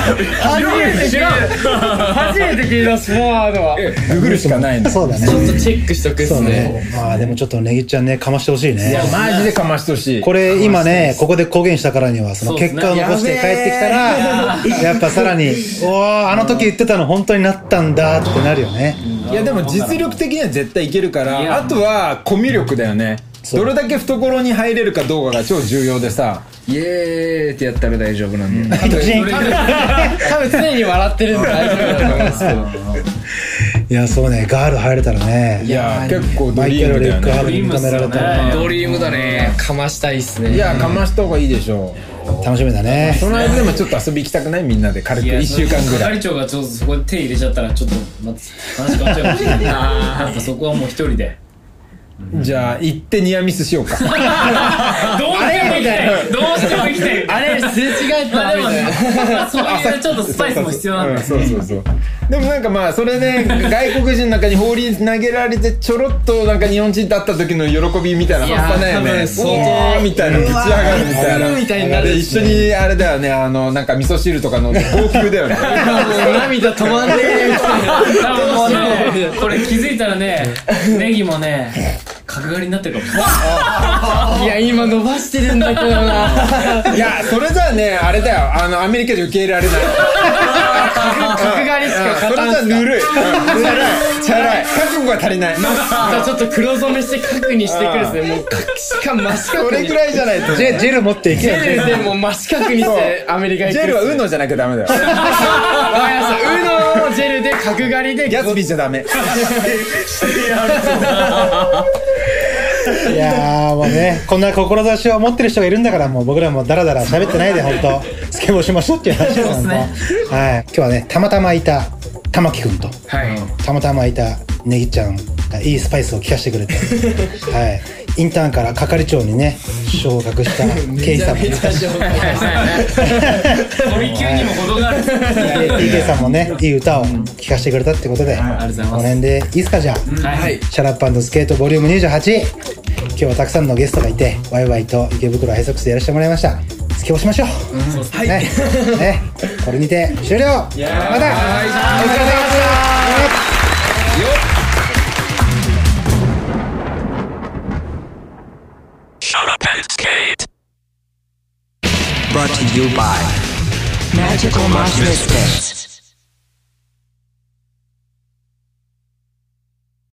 ード。初めて知らん初めて聞いたポマードは。
ググるしかないんだ
そうだね。
ちょっとチェックしとくっすね。
ね。まあでもちょっとネギちゃんねかましてほしい
い
ね
やマジでかましてほしい。
これ今ねここで公言したからにはその結果を残して帰ってきたらやっぱさらに「おおあの時言ってたの本当になったんだ」ってなるよね。
いやでも実力的には絶対いけるからあとはコミュ力だよね。どれだけ懐に入れるかどうかが超重要でさ
イエーイってやったら大丈夫なんで、
多分常に笑ってるんで大丈夫だと思うんですけど
いやそうねガール入れたらね。
いや結構ド
マイ
リームだよ
ケル・リック・ハー
ね
ブに認められたら。
ドリームっすよね
ドリームだね。
かましたいっすね。
いやかました方がいいでしょ
楽しみだね。
その間でもちょっと遊び行きたくない？みんなで軽く
いや
1週間ぐらい。
係長がちょっとそこで手入れちゃったらちょっと待って話変わっちゃうかもしれないやっぱそこはもう一人で
じゃあ行ってニアミスしようか。
どうしても行きたい。どうしても行きたい。
あれすれ違え
まあでも
たみたいな。
そういうちょっとスパイスも必要なんだ
うんそうそうそう。でもなんかまあそれで外国人の中に放り投げられてちょろっとなんか日本人と会った時の喜びみたいな半端ないよね。
いやー多分相当
おーみたいな。ぶち上がるみたいな。
みたいになる
で一緒にあれだよねあのなんか味噌汁とかの号泣だよね
涙止まんねえ
これ気づいたらねネギもね角刈りになってるかも。しれない
いや今伸ばしてるんだけどな。い
やそれじゃあねあれだよ。あのアメリカで受け入れられない
角刈りしか
うん。それじゃぬるい。うん。チャラい。チャラい覚悟が足りない。
じゃあちょっと黒染めして角にしてくるですね。もう角しかも真四角に
それぐらいじゃないと。
ジェジェル持っていけ
ジ
よ
ェルでもう真四角にしてアメリカ行く
ジェルはウノじゃなきゃダメだよ。
わかりましたウノのジェルで角刈りで。
ギャツビーじゃダメ
いやーもうねこんな志を持ってる人がいるんだからもう僕らもダラダラ喋ってないで本当スケボーしましょうっていう話です
そうっすね。
はい。今日はねたまたまいた玉木くんと。
はい。
たまたまいたネギちゃんがいいスパイスを効かせてくれて。はいインターンから係長にね昇格したケイさんもいたし
飛び級にも程がある
TK さんもねいい歌を聴かせてくれたってことで
ありがとうございます。
この辺でいいっすかじゃあ。
はい。
Shut Up & Skate volume 28今日はたくさんのゲストがいてワイワイと池袋ハイソックスでやらせてもらいました。スケボーしましょう、はいね。ね。これにて終了。また。お疲れ様でした
Brought to you by
Magical Monsters Misfits.